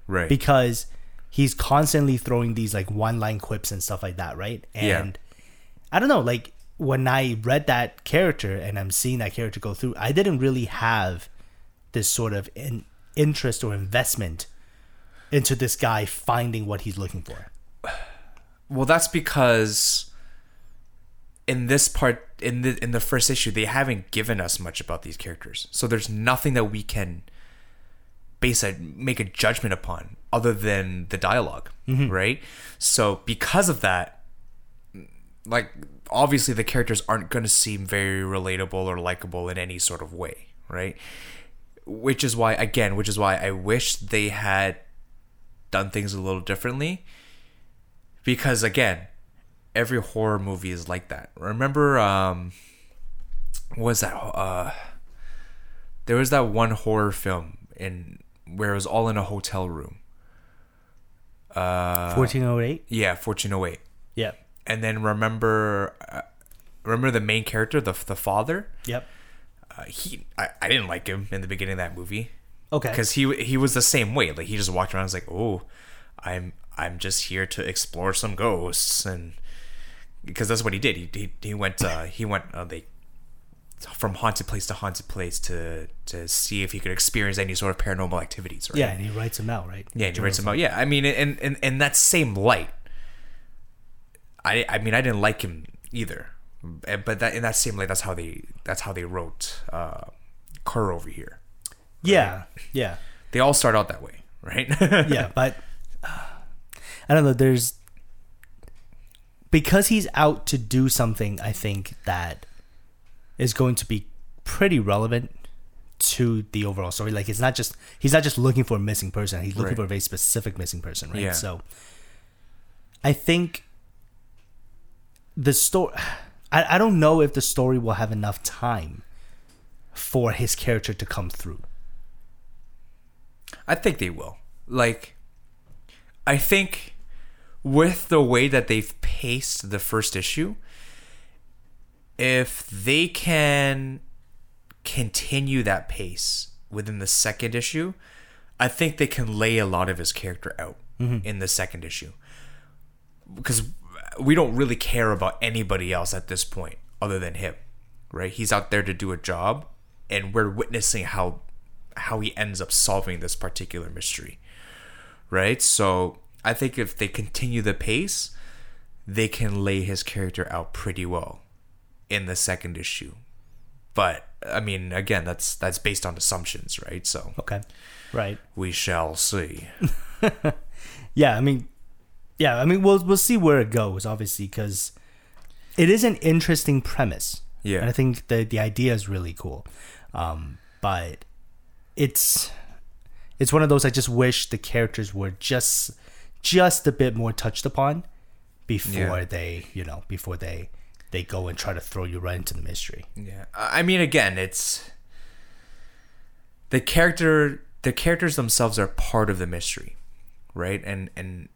Right. because he's constantly throwing these like one line quips and stuff like that, right? Yeah. And I don't know, like when I read that character and I'm seeing that character go through, I didn't really have this sort of in, interest or investment into this guy finding what he's looking for. Well, that's because in this part in the in the first issue they haven't given us much about these characters. So there's nothing that we can base a make a judgment upon other than the dialog right? So because of that like obviously the characters aren't going to seem very relatable or likable in any sort of way, right? Which is why again, which is why I wish they had done things a little differently because again every horror movie is like that remember um what was that uh there was that one horror film in where it was all in a hotel room Uh, 1408? yeah 1408 Yeah. and then remember uh, remember the main character the, the father Yep. uh, he I, I didn't like him in the beginning of that movie Okay. because he he was the same way. Like he just walked around, and was like, "Oh, I'm I'm just here to explore some ghosts," and because that's what he did. He he, he went uh, he went uh, they from haunted place to haunted place to to see if he could experience any sort of paranormal activities. Right? Yeah, and he writes them out, right? yeah. And he writes them out. Yeah, I mean, in in in that same light, I I mean, I didn't like him either, but that in that same light, that's how they that's how they wrote uh, Kerr over here. Yeah, yeah, They all start out that way, right? yeah. But uh, I don't know. There's because he's out to do something. I think that is going to be pretty relevant to the overall story. Like it's not just he's not just looking for a missing person. He's looking Right. for a very specific missing person, right? Yeah. So I think the story. I, I don't know if the story will have enough time for his character to come through. I think they will. Like, I think with the way that they've paced the first issue, if they can continue that pace within the second issue, I think they can lay a lot of his character out mm-hmm. in the second issue. Because we don't really care about anybody else at this point other than him, right? He's out there to do a job, and we're witnessing how how he ends up solving this particular mystery, right? So I think if they continue the pace, they can lay his character out pretty well in the second issue. But I mean, again, that's that's based on assumptions, right? So Okay. Right. we shall see. Yeah, I mean, yeah, I mean, we'll we'll see where it goes, obviously, because it is an interesting premise. Yeah. and I think the the idea is really cool, um, but it's it's one of those I just wish the characters were just just a bit more touched upon before Yeah. they you know before they they go and try to throw you right into the mystery. Yeah, I mean, again, it's the character. The characters themselves are part of the mystery, right? And and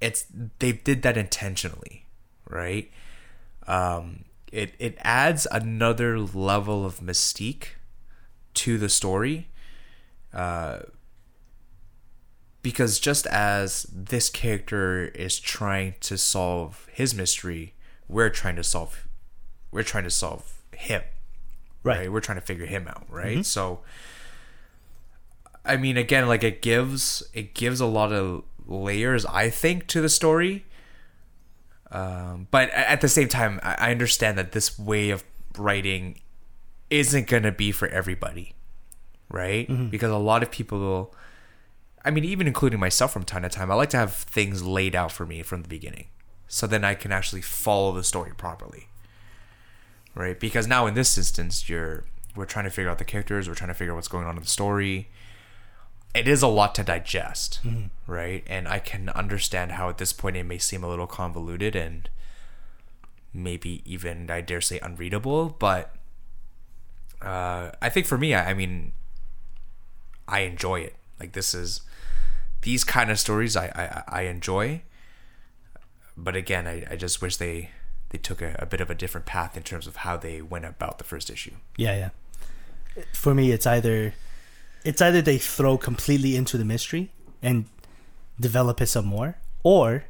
it's they did that intentionally, right? Um, it it adds another level of mystique to the story, uh, because just as this character is trying to solve his mystery, we're trying to solve we're trying to solve him Right. right? We're trying to figure him out, right? So, I mean, again, like it gives it gives a lot of layers, I think, to the story. Um, but at the same time, I understand that this way of writing isn't gonna be for everybody, right? Because a lot of people will. I mean, even including myself from time to time, I like to have things laid out for me from the beginning, so then I can actually follow the story properly right? Because now in this instance, you're we're trying to figure out the characters, we're trying to figure out what's going on in the story. It is a lot to digest, right? And I can understand how at this point it may seem a little convoluted and maybe even I dare say unreadable, but uh, I think for me, I, I mean, I enjoy it. Like this is these kind of stories I I, I enjoy, but again, I, I just wish they they took a, a bit of a different path in terms of how they went about the first issue. Yeah, yeah. For me, it's either it's either they throw completely into the mystery and develop it some more, or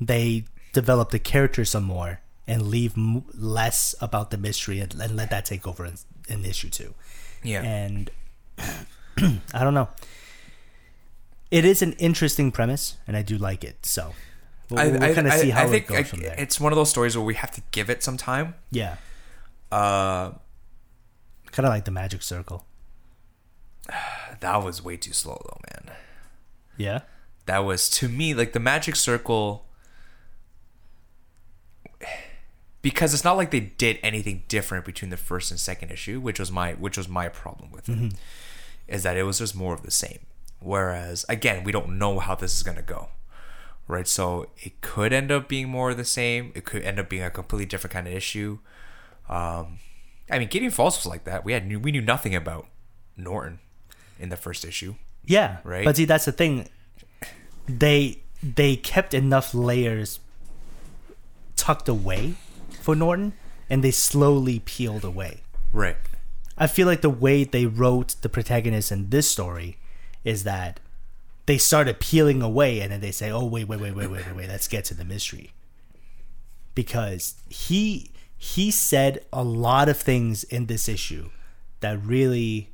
they develop the character some more and leave m- less about the mystery and, and let that take over in, in issue two. Yeah. And I don't know. It is an interesting premise, and I do like it. So we'll, I, we'll kind of see how I think it goes from there. it's one of those stories where we have to give it some time. yeah, Uh, kind of like the Magic Circle. that was way too slow though, man. Yeah. That was to me like the Magic Circle because it's not like they did anything different between the first and second issue, which was my which was my problem with it. Is that it was just more of the same. Whereas again, we don't know how this is gonna go. Right? So it could end up being more of the same. It could end up being a completely different kind of issue. Um I mean Gideon Falls was like that. We had we knew nothing about Norton in the first issue. Yeah, Right? But see, that's the thing. They they kept enough layers tucked away for Norton, and they slowly peeled away. Right. I feel like the way they wrote the protagonist in this story is that they started peeling away, and then they say, "Oh, wait, wait, wait, wait, wait, wait, wait. Let's get to the mystery." Because he he said a lot of things in this issue that really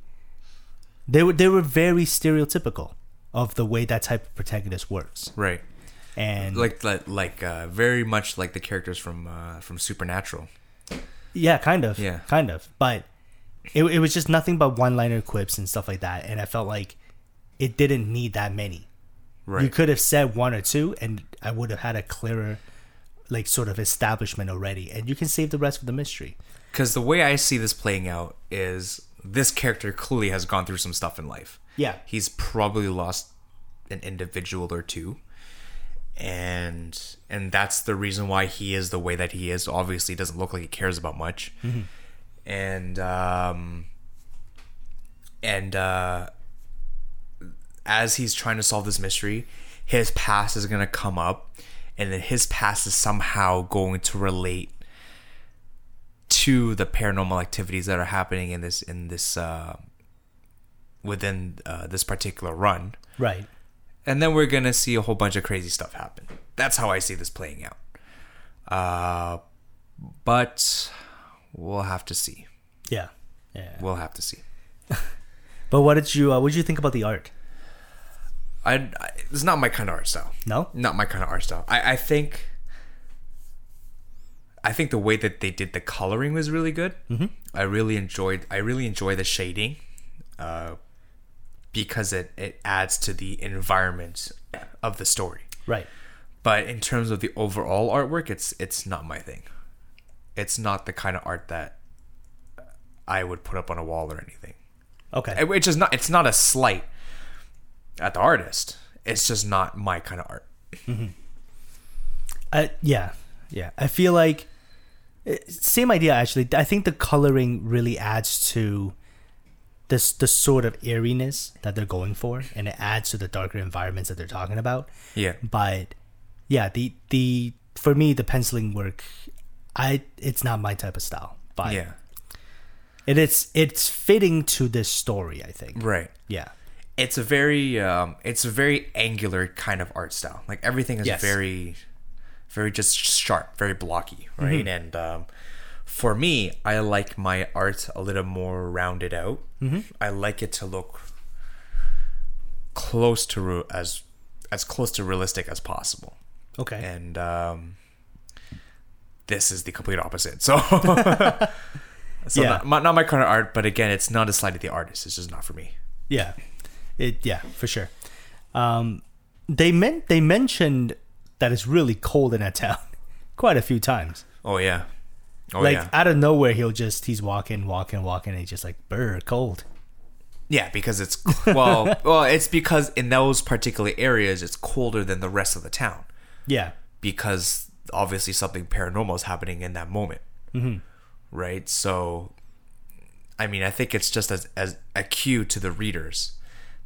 they were they were very stereotypical of the way that type of protagonist works, Right. and like like, like uh, very much like the characters from uh, from Supernatural. Yeah, kind of. Yeah. kind of. But it it was just nothing but one liner quips and stuff like that, and I felt like it didn't need that many. You could have said one or two, and I would have had a clearer, like, sort of establishment already, and you can save the rest for the mystery. Because the way I see this playing out is this character clearly has gone through some stuff in life. Yeah. He's probably lost an individual or two. And and that's the reason why he is the way that he is. Obviously, doesn't look like he cares about much. And um and uh as he's trying to solve this mystery, his past is gonna come up, and then his past is somehow going to relate to the paranormal activities that are happening in this in this uh, within uh, this particular run, Right. and then we're gonna see a whole bunch of crazy stuff happen. That's how I see this playing out. Uh, but we'll have to see. Yeah. Yeah. We'll have to see. But what did you uh, what did you think about the art? I, I it's not my kind of art style. No? not my kind of art style. I, I think I think the way that they did the coloring was really good. Mm-hmm. I really enjoyed I really enjoy the shading uh, because it, it adds to the environment of the story. Right. But in terms of the overall artwork, it's it's not my thing. It's not the kind of art that I would put up on a wall or anything. Okay. Which is not it's not a slight at the artist. It's just not my kind of art. Uh, yeah, yeah. I feel like uh, same idea actually. I think the coloring really adds to this the sort of eeriness that they're going for, and it adds to the darker environments that they're talking about. Yeah. But yeah, the the for me the penciling work, I it's not my type of style. But Yeah. it is it's fitting to this story. I think. Right. Yeah. It's a very um, it's a very angular kind of art style. Like everything is Yes. very, very just sharp, very blocky, right? And um, for me, I like my art a little more rounded out. Mm-hmm. I like it to look close to as as close to realistic as possible. Okay. And um, this is the complete opposite. So. So Yeah. not, my- not my kind of art, but again, it's not a slight at the artist. It's just not for me. Yeah, it yeah for sure. Um, they meant they mentioned that it's really cold in that town quite a few times. Oh yeah. Oh like yeah. out of nowhere, he'll just he's walking, walking, walking, and he's just like brr, cold. Yeah, because it's well, well, it's because in those particular areas it's colder than the rest of the town Yeah, because obviously something paranormal is happening in that moment, mm-hmm. right? So, I mean, I think it's just as as a cue to the readers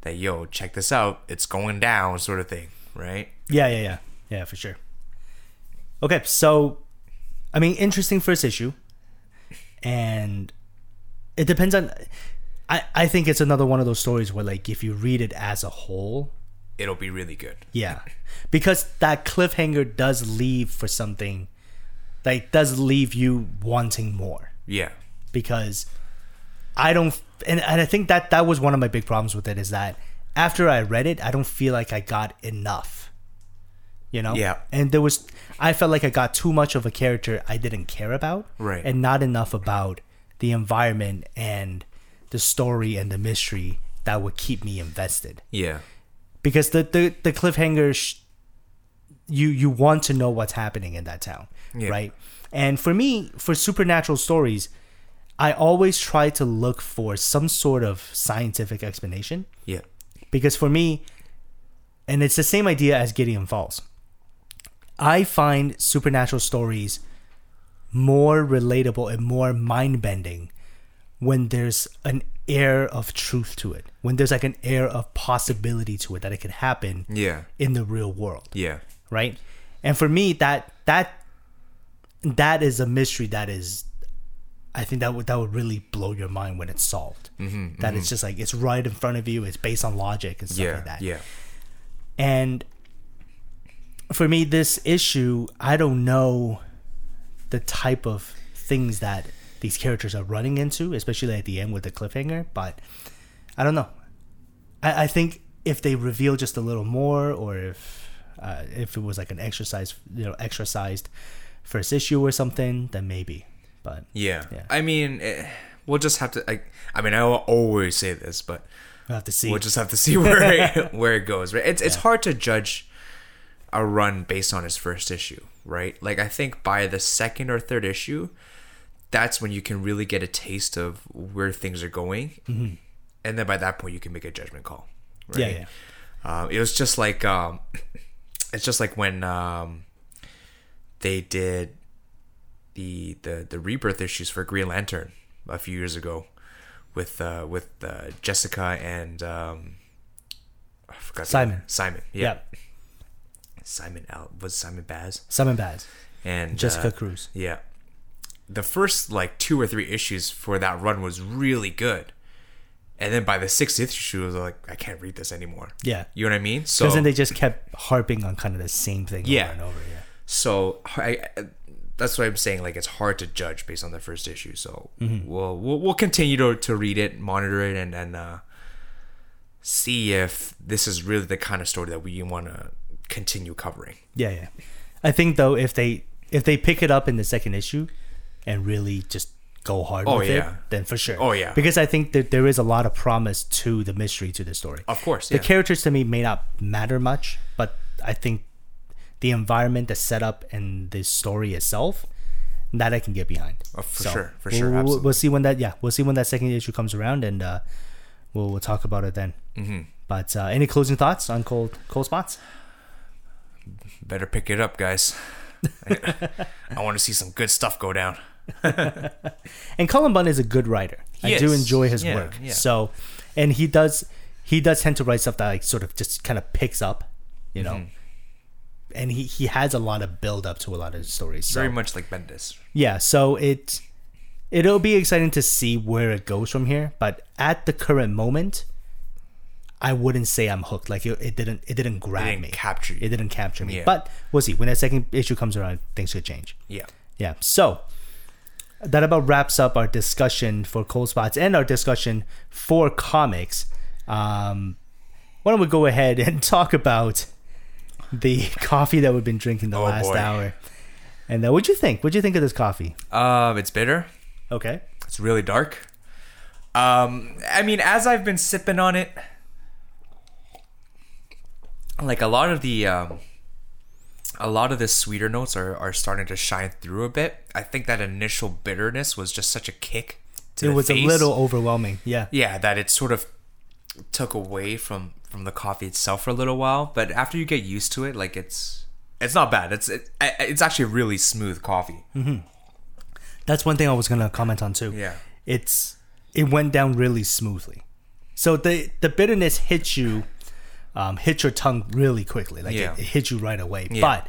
that yo, check this out, it's going down, sort of thing, right? yeah, yeah, yeah, yeah, for sure. Okay, so I mean, interesting first issue, and it depends on. I I think it's another one of those stories where like if you read it as a whole, It'll be really good. Yeah, because that cliffhanger does leave for something, like does leave you wanting more. Yeah, Because I don't, and, and I think that that was one of my big problems with it is that after I read it, I don't feel like I got enough. You know. Yeah. And there was, I felt like I got too much of a character I didn't care about. Right. And not enough about the environment and the story and the mystery that would keep me invested yeah, because the the, the cliffhanger sh- you you want to know what's happening in that town Yeah. right and for me for supernatural stories i always try to look for some sort of scientific explanation. Yeah, because for me and it's the same idea as gideon falls. I find supernatural stories more relatable and more mind-bending when there's an air of truth to it when there's like an air of possibility to it that it could happen yeah, in the real world. Yeah, right? And for me that that that is a mystery that is i think that would that would really blow your mind when it's solved. Mm-hmm, That it's just like it's right in front of you it's based on logic and stuff yeah, like that. yeah, and for me this issue i don't know the type of things that these characters are running into especially at the end with the cliffhanger but i don't know. I, I think if they reveal just a little more or if uh, if it was like an exercise you know exercised first issue or something then maybe but yeah. Yeah. I mean, eh, we'll just have to. I, I mean, I will always say this, but We'll have to see. We'll just have to see where it, where it goes. Right? It's it's hard to judge a run based on his first issue, right? Like I think by the second or third issue, that's when you can really get a taste of where things are going, Mm-hmm. and then by that point you can make a judgment call. Right? yeah, yeah. Um, it was just like um, it's just like when um, they did the the the rebirth issues for Green Lantern a few years ago with uh, with uh, Jessica and um, I forgot Simon. Simon, Yeah. yeah, Simon Al was Simon Baz Simon Baz. and Jessica uh, Cruz. yeah. The first like two or three issues for that run was really good. And then by the sixth issue, I was like, I can't read this anymore. Yeah. You know what I mean? So Because then they just kept harping on kind of the same thing Yeah. over and over. Yeah. So I, that's what I'm saying. Like it's hard to judge based on the first issue. So Mm-hmm. we'll, we'll we'll continue to, to read it, monitor it, and and uh, see if this is really the kind of story that we want to continue covering. Yeah, yeah. I think though if they if they pick it up in the second issue and really just go hard Oh, with it, yeah. then for sure. Oh, yeah. Because I think that there is a lot of promise to the mystery to the story. Of course, The characters to me may not matter much, but I think the environment, the setup, and the story itself, that I can get behind. Oh, for So, sure, for sure, we'll, absolutely. we'll see when that yeah we'll see when that second issue comes around, and uh, we'll we'll talk about it then. Mm-hmm. But uh, any closing thoughts on cold cold spots? Better pick it up, guys. I want to see some good stuff go down. And Cullen Bunn is a good writer. I He do enjoy his Yeah, work. yeah. So, and he does he does tend to write stuff that like sort of just kind of picks up, you know. Mm-hmm. And he he has a lot of build up to a lot of stories. So Very much like Bendis. yeah, so it it'll be exciting to see where it goes from here. But at the current moment, I wouldn't say I'm hooked. Like it, it didn't it didn't grab didn't me. capture you. It didn't capture me. Yeah. But we'll see. When that second issue comes around, things could change. Yeah. Yeah. So that about wraps up our discussion for cold spots and our discussion for comics. Um, why don't we go ahead and talk about the coffee that we've been drinking the Oh, last boy. hour? And uh, what'd you think? What'd you think of this coffee? Um, it's bitter. Okay. It's really dark. Um, I mean, as I've been sipping on it, like a lot of the um, a lot of the sweeter notes are, are starting to shine through a bit. I think that initial bitterness was just such a kick to It was face. a little overwhelming. Yeah. yeah that it sort of took away from from the coffee itself for a little while. But after you get used to it, like it's it's not bad. It's it, it's actually a really smooth coffee. That's one thing I was gonna comment on too. Yeah. It's it went down really smoothly. So the the bitterness hits you, um, hits your tongue really quickly. Like Yeah. it, it hits you right away. Yeah. But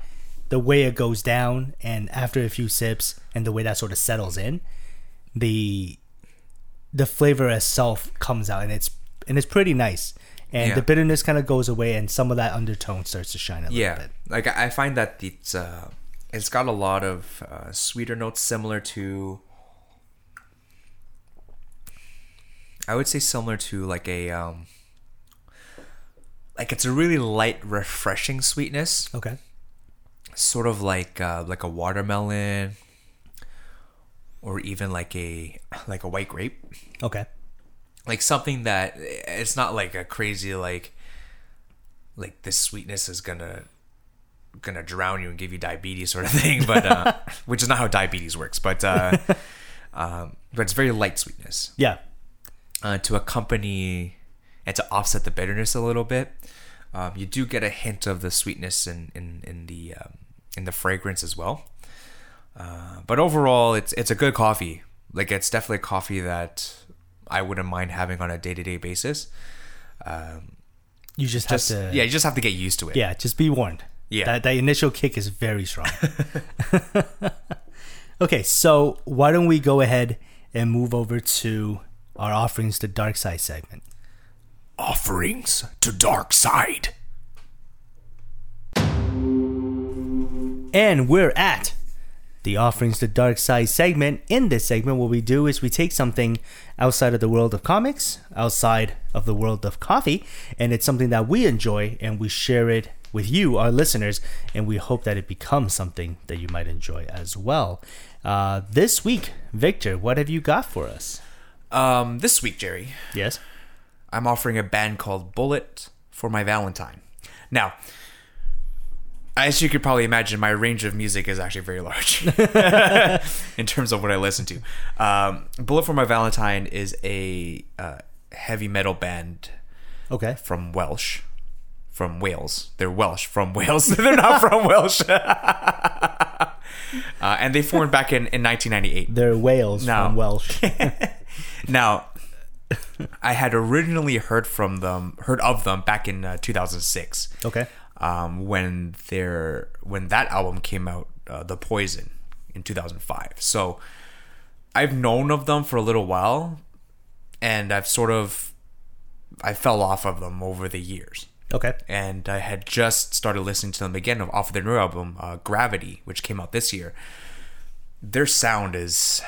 the way it goes down, and after a few sips, and the way that sort of settles in, the the flavor itself comes out, and it's and it's pretty nice. And Yeah. the bitterness kind of goes away, and some of that undertone starts to shine a little yeah bit. like i I find that it's uh it's got a lot of uh, sweeter notes similar to i would say similar to like a um like it's a really light refreshing sweetness Okay. sort of like uh like a watermelon or even like a like a white grape Okay. Like something that it's not like a crazy like like this sweetness is gonna gonna drown you and give you diabetes sort of thing but uh which is not how diabetes works but uh um but it's very light sweetness. Yeah. uh, to accompany and to offset the bitterness a little bit um, you do get a hint of the sweetness in in, in the um, in the fragrance as well. Uh, but overall it's it's a good coffee. Like it's definitely a coffee that I wouldn't mind having on a day-to-day basis um, You just, just have to. yeah you just have to get used to it Yeah, just be warned. Yeah. That, that initial kick is very strong. okay, so why don't we go ahead and move over to our offerings to dark side segment. offerings to dark side And we're at the offerings to dark side segment. In this segment, what we do is we take something outside of the world of comics, outside of the world of coffee, and it's something that we enjoy and we share it with you, our listeners, and we hope that it becomes something that you might enjoy as well. Uh, this week, Victor, what have you got for us? um this week Jerry Yes. I'm offering a band called Bullet for my Valentine. Now, as you could probably imagine, my range of music is actually very large in terms of what I listen to. Um, Bullet for My Valentine is a uh, heavy metal band Okay. from Welsh, from Wales. They're Welsh from Wales. They're not from Welsh. uh, and they formed back in, in 1998. They're Wales No. from Welsh. Now, I had originally heard from them, heard of them back in uh, 2006 okay. Um, when their when that album came out, uh, The Poison, in 2005. So I've known of them for a little while, and I've sort of I fell off of them over the years. Okay. And I had just started listening to them again off of their new album, uh, Gravity, which came out this year. Their sound is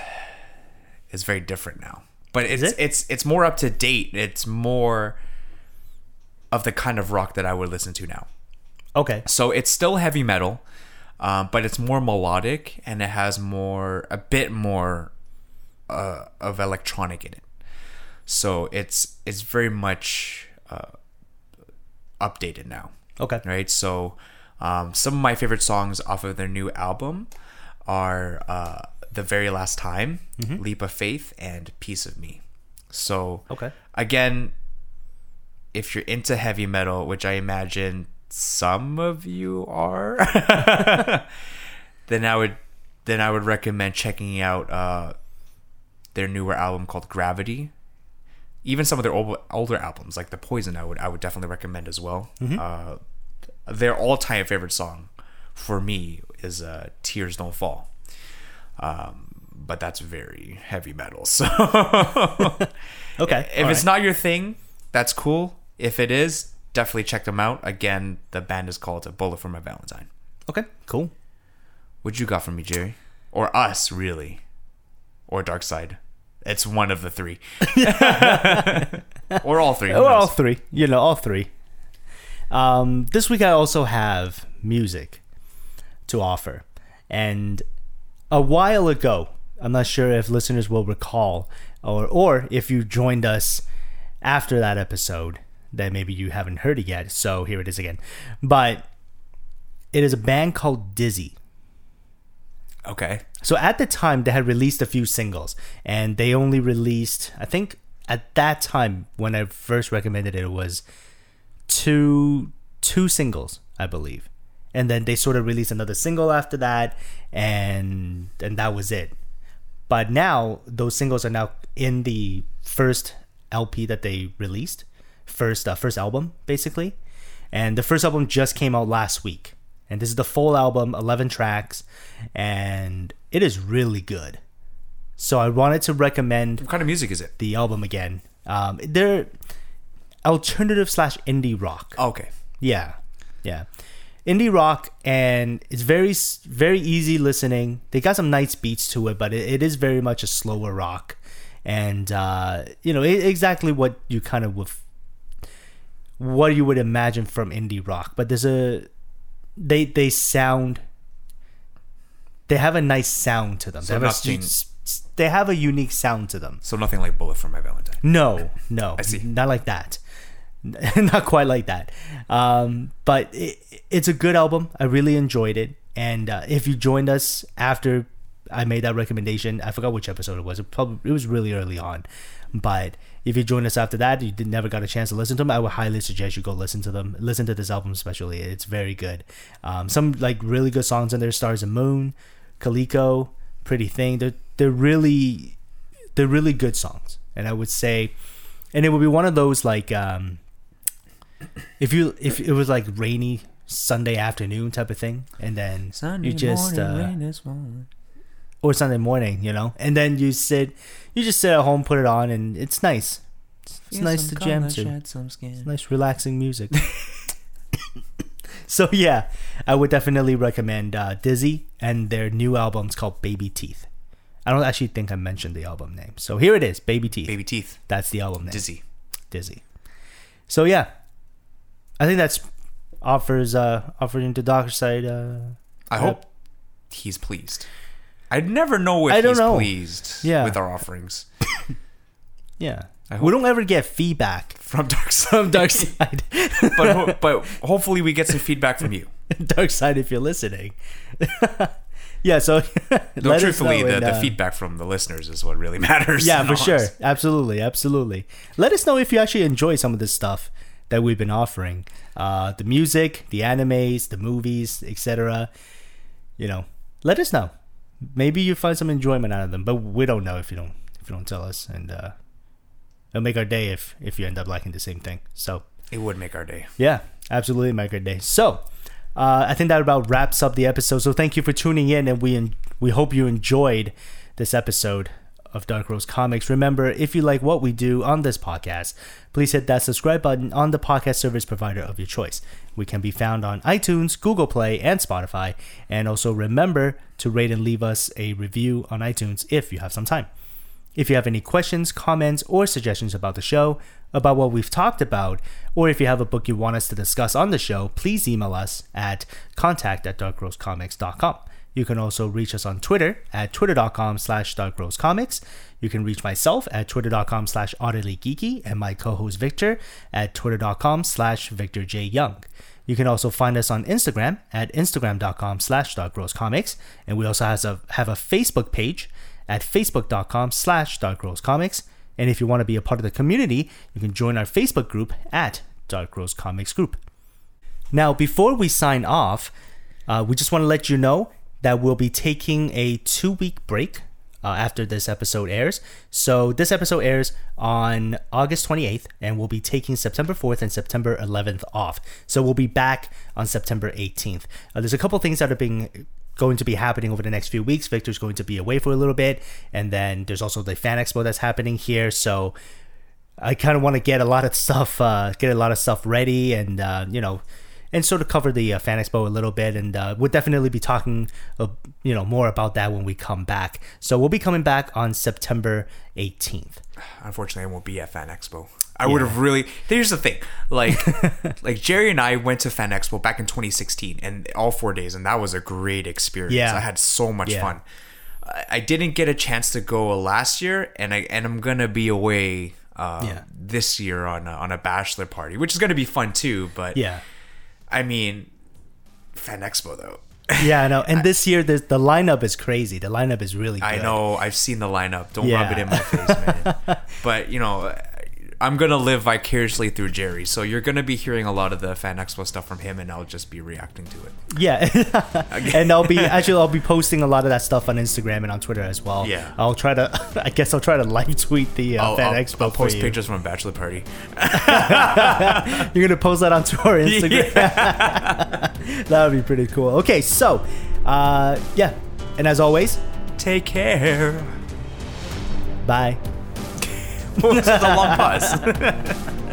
is very different now, but it's it? it's it's more up to date. It's more of the kind of rock that I would listen to now. Okay. So it's still heavy metal, um, but it's more melodic and it has more, a bit more uh, of electronic in it. So it's it's very much uh, updated now, Okay. right? So um, some of my favorite songs off of their new album are uh, "The Very Last Time," "Leap of Faith," and "Piece of Me." So Okay. again, if you're into heavy metal, which I imagine some of you are, then I would then I would recommend checking out uh, their newer album called Gravity. Even some of their old, older albums, like The Poison, I would I would definitely recommend as well. Uh, their all time favorite song for me is uh, "Tears Don't Fall." Um, but that's very heavy metal, so Okay. if All it's right. not your thing, that's cool. If it is, definitely check them out. Again, the band is called A Bullet for My Valentine. okay. Cool. What you got from me, Jerry? Or us, really? Or Dark Side? It's one of the three. or all three. Or all three. You know, all three. Um, this week I also have music to offer, and a while ago, I'm not sure if listeners will recall, or or if you joined us after that episode, that maybe you haven't heard it yet. So here it is again, but it is a band called Dizzy. Okay. So at the time, they had released a few singles, and they only released, I think, at that time when I first recommended it, it was two two singles, I believe, and then they sort of released another single after that, and and that was it. But now those singles are now in the first LP that they released, first uh, first album basically, and the first album just came out last week, and this is the full album, eleven tracks, and it is really good. So I wanted to recommend What kind of music is it? the album again. Um, they're alternative slash indie rock. Oh, okay. Yeah, yeah, indie rock, and it's very very easy listening. They got some nice beats to it, but it, it is very much a slower rock, and uh, you know it, exactly what you kind of would, what you would imagine from indie rock. But there's a they they sound they have a nice sound to them. So they, have a, nothing- s- they have a unique sound to them. So nothing like Bullet for My Valentine. No, no, I see. Not like that. not quite like that. Um, but it, it's a good album. I really enjoyed it. And uh, if you joined us after I made that recommendation, I forgot which episode it was. It probably it was really early on. But if you joined us after that, you did, never got a chance to listen to them. I would highly suggest you go listen to them. Listen to this album especially. It's very good. Um, some like really good songs in there. Stars and Moon, Calico, Pretty Thing. They're they're really they're really good songs. And I would say, and it would be one of those like um, if you if it was like rainy Sunday afternoon type of thing, and then you just uh, or Sunday morning, you know, and then you sit, you just sit at home, put it on, and it's nice. It's, it's nice to jam to. It's nice, relaxing music. so yeah, I would definitely recommend uh, Dizzy and their new album's called Baby Teeth. I don't actually think I mentioned the album name, so here it is, Baby Teeth. Baby Teeth. That's the album name. Dizzy. Dizzy. So yeah, I think that's offers uh offered into Dark Side. Uh, I hope he's pleased. I never know if I don't he's know. pleased Yeah. with our offerings. yeah. We don't ever get feedback from Dark Side. from Dark Side. but ho- but hopefully we get some feedback from you. Dark Side, if you're listening. yeah, so No, let us truthfully, know the, and, the uh, feedback from the listeners is what really matters. Yeah, in for all sure. honesty. Absolutely, absolutely. Let us know if you actually enjoy some of this stuff that we've been offering. Uh, the music, the animes, the movies, etc. You know, let us know. Maybe you find some enjoyment out of them, but we don't know if you don't if you don't tell us, and uh, it'll make our day if if you end up liking the same thing. So It would make our day. yeah, absolutely make our day. So, uh, I think that about wraps up the episode. So thank you for tuning in, and we we hope you enjoyed this episode of Dark Rose Comics. Remember, if you like what we do on this podcast, please hit that subscribe button on the podcast service provider of your choice. We can be found on iTunes, Google Play, and Spotify. And also remember to rate and leave us a review on iTunes if you have some time. If you have any questions, comments, or suggestions about the show, about what we've talked about, or if you have a book you want us to discuss on the show, please email us at contact at darkrosecomics.com. You can also reach us on Twitter at twitter.com slash darkrosecomics. You can reach myself at twitter.com slash audiblygeeky and my co-host Victor at twitter.com slash Victor. You can also find us on Instagram at instagram.com slash darkrosecomics. And we also have a, have a Facebook page at facebook.com slash darkrosecomics. And if you want to be a part of the community, you can join our Facebook group at Dark Rose Comics Group. Now, before we sign off, uh, we just want to let you know that we'll be taking a two week break uh, after this episode airs. So, this episode airs on August 28th, and we'll be taking September 4th and September 11th off. So, we'll be back on September 18th. Uh, there's a couple things that are being going to be happening over the next few weeks. Victor's going to be away for a little bit, and then there's also the Fan Expo that's happening here. So, I kind of want to get a lot of stuff, uh, get a lot of stuff ready, and uh, you know, and sort of cover the uh, Fan Expo a little bit. And uh, we'll definitely be talking, uh, you know, more about that when we come back. So we'll be coming back on September 18th. Unfortunately, I won't be at Fan Expo. I would have really. Here's the thing, like, like Jerry and I went to Fan Expo back in 2016, and all four days, and that was a great experience. Yeah. I had so much Yeah. fun. I- I didn't get a chance to go last year, and I and I'm gonna be away uh, Yeah. this year on a, on a bachelor party, which is gonna be fun too. But Yeah. I mean, Fan Expo though. Yeah, I know. And this year, the the lineup is crazy. The lineup is really good. I know I've seen the lineup. Don't Yeah. rub it in my face, man. but you know, I'm gonna live vicariously through Jerry, so you're gonna be hearing a lot of the Fan Expo stuff from him, and I'll just be reacting to it. Yeah, and I'll be actually I'll be posting a lot of that stuff on Instagram and on Twitter as well. Yeah. I'll try to. I guess I'll try to live tweet the uh, I'll, Fan I'll- Expo I'll post you. pictures from a bachelor party. You're gonna post that onto our Instagram. that would be pretty cool. Okay, so uh, yeah, and as always, Take care. bye. What is the long pause?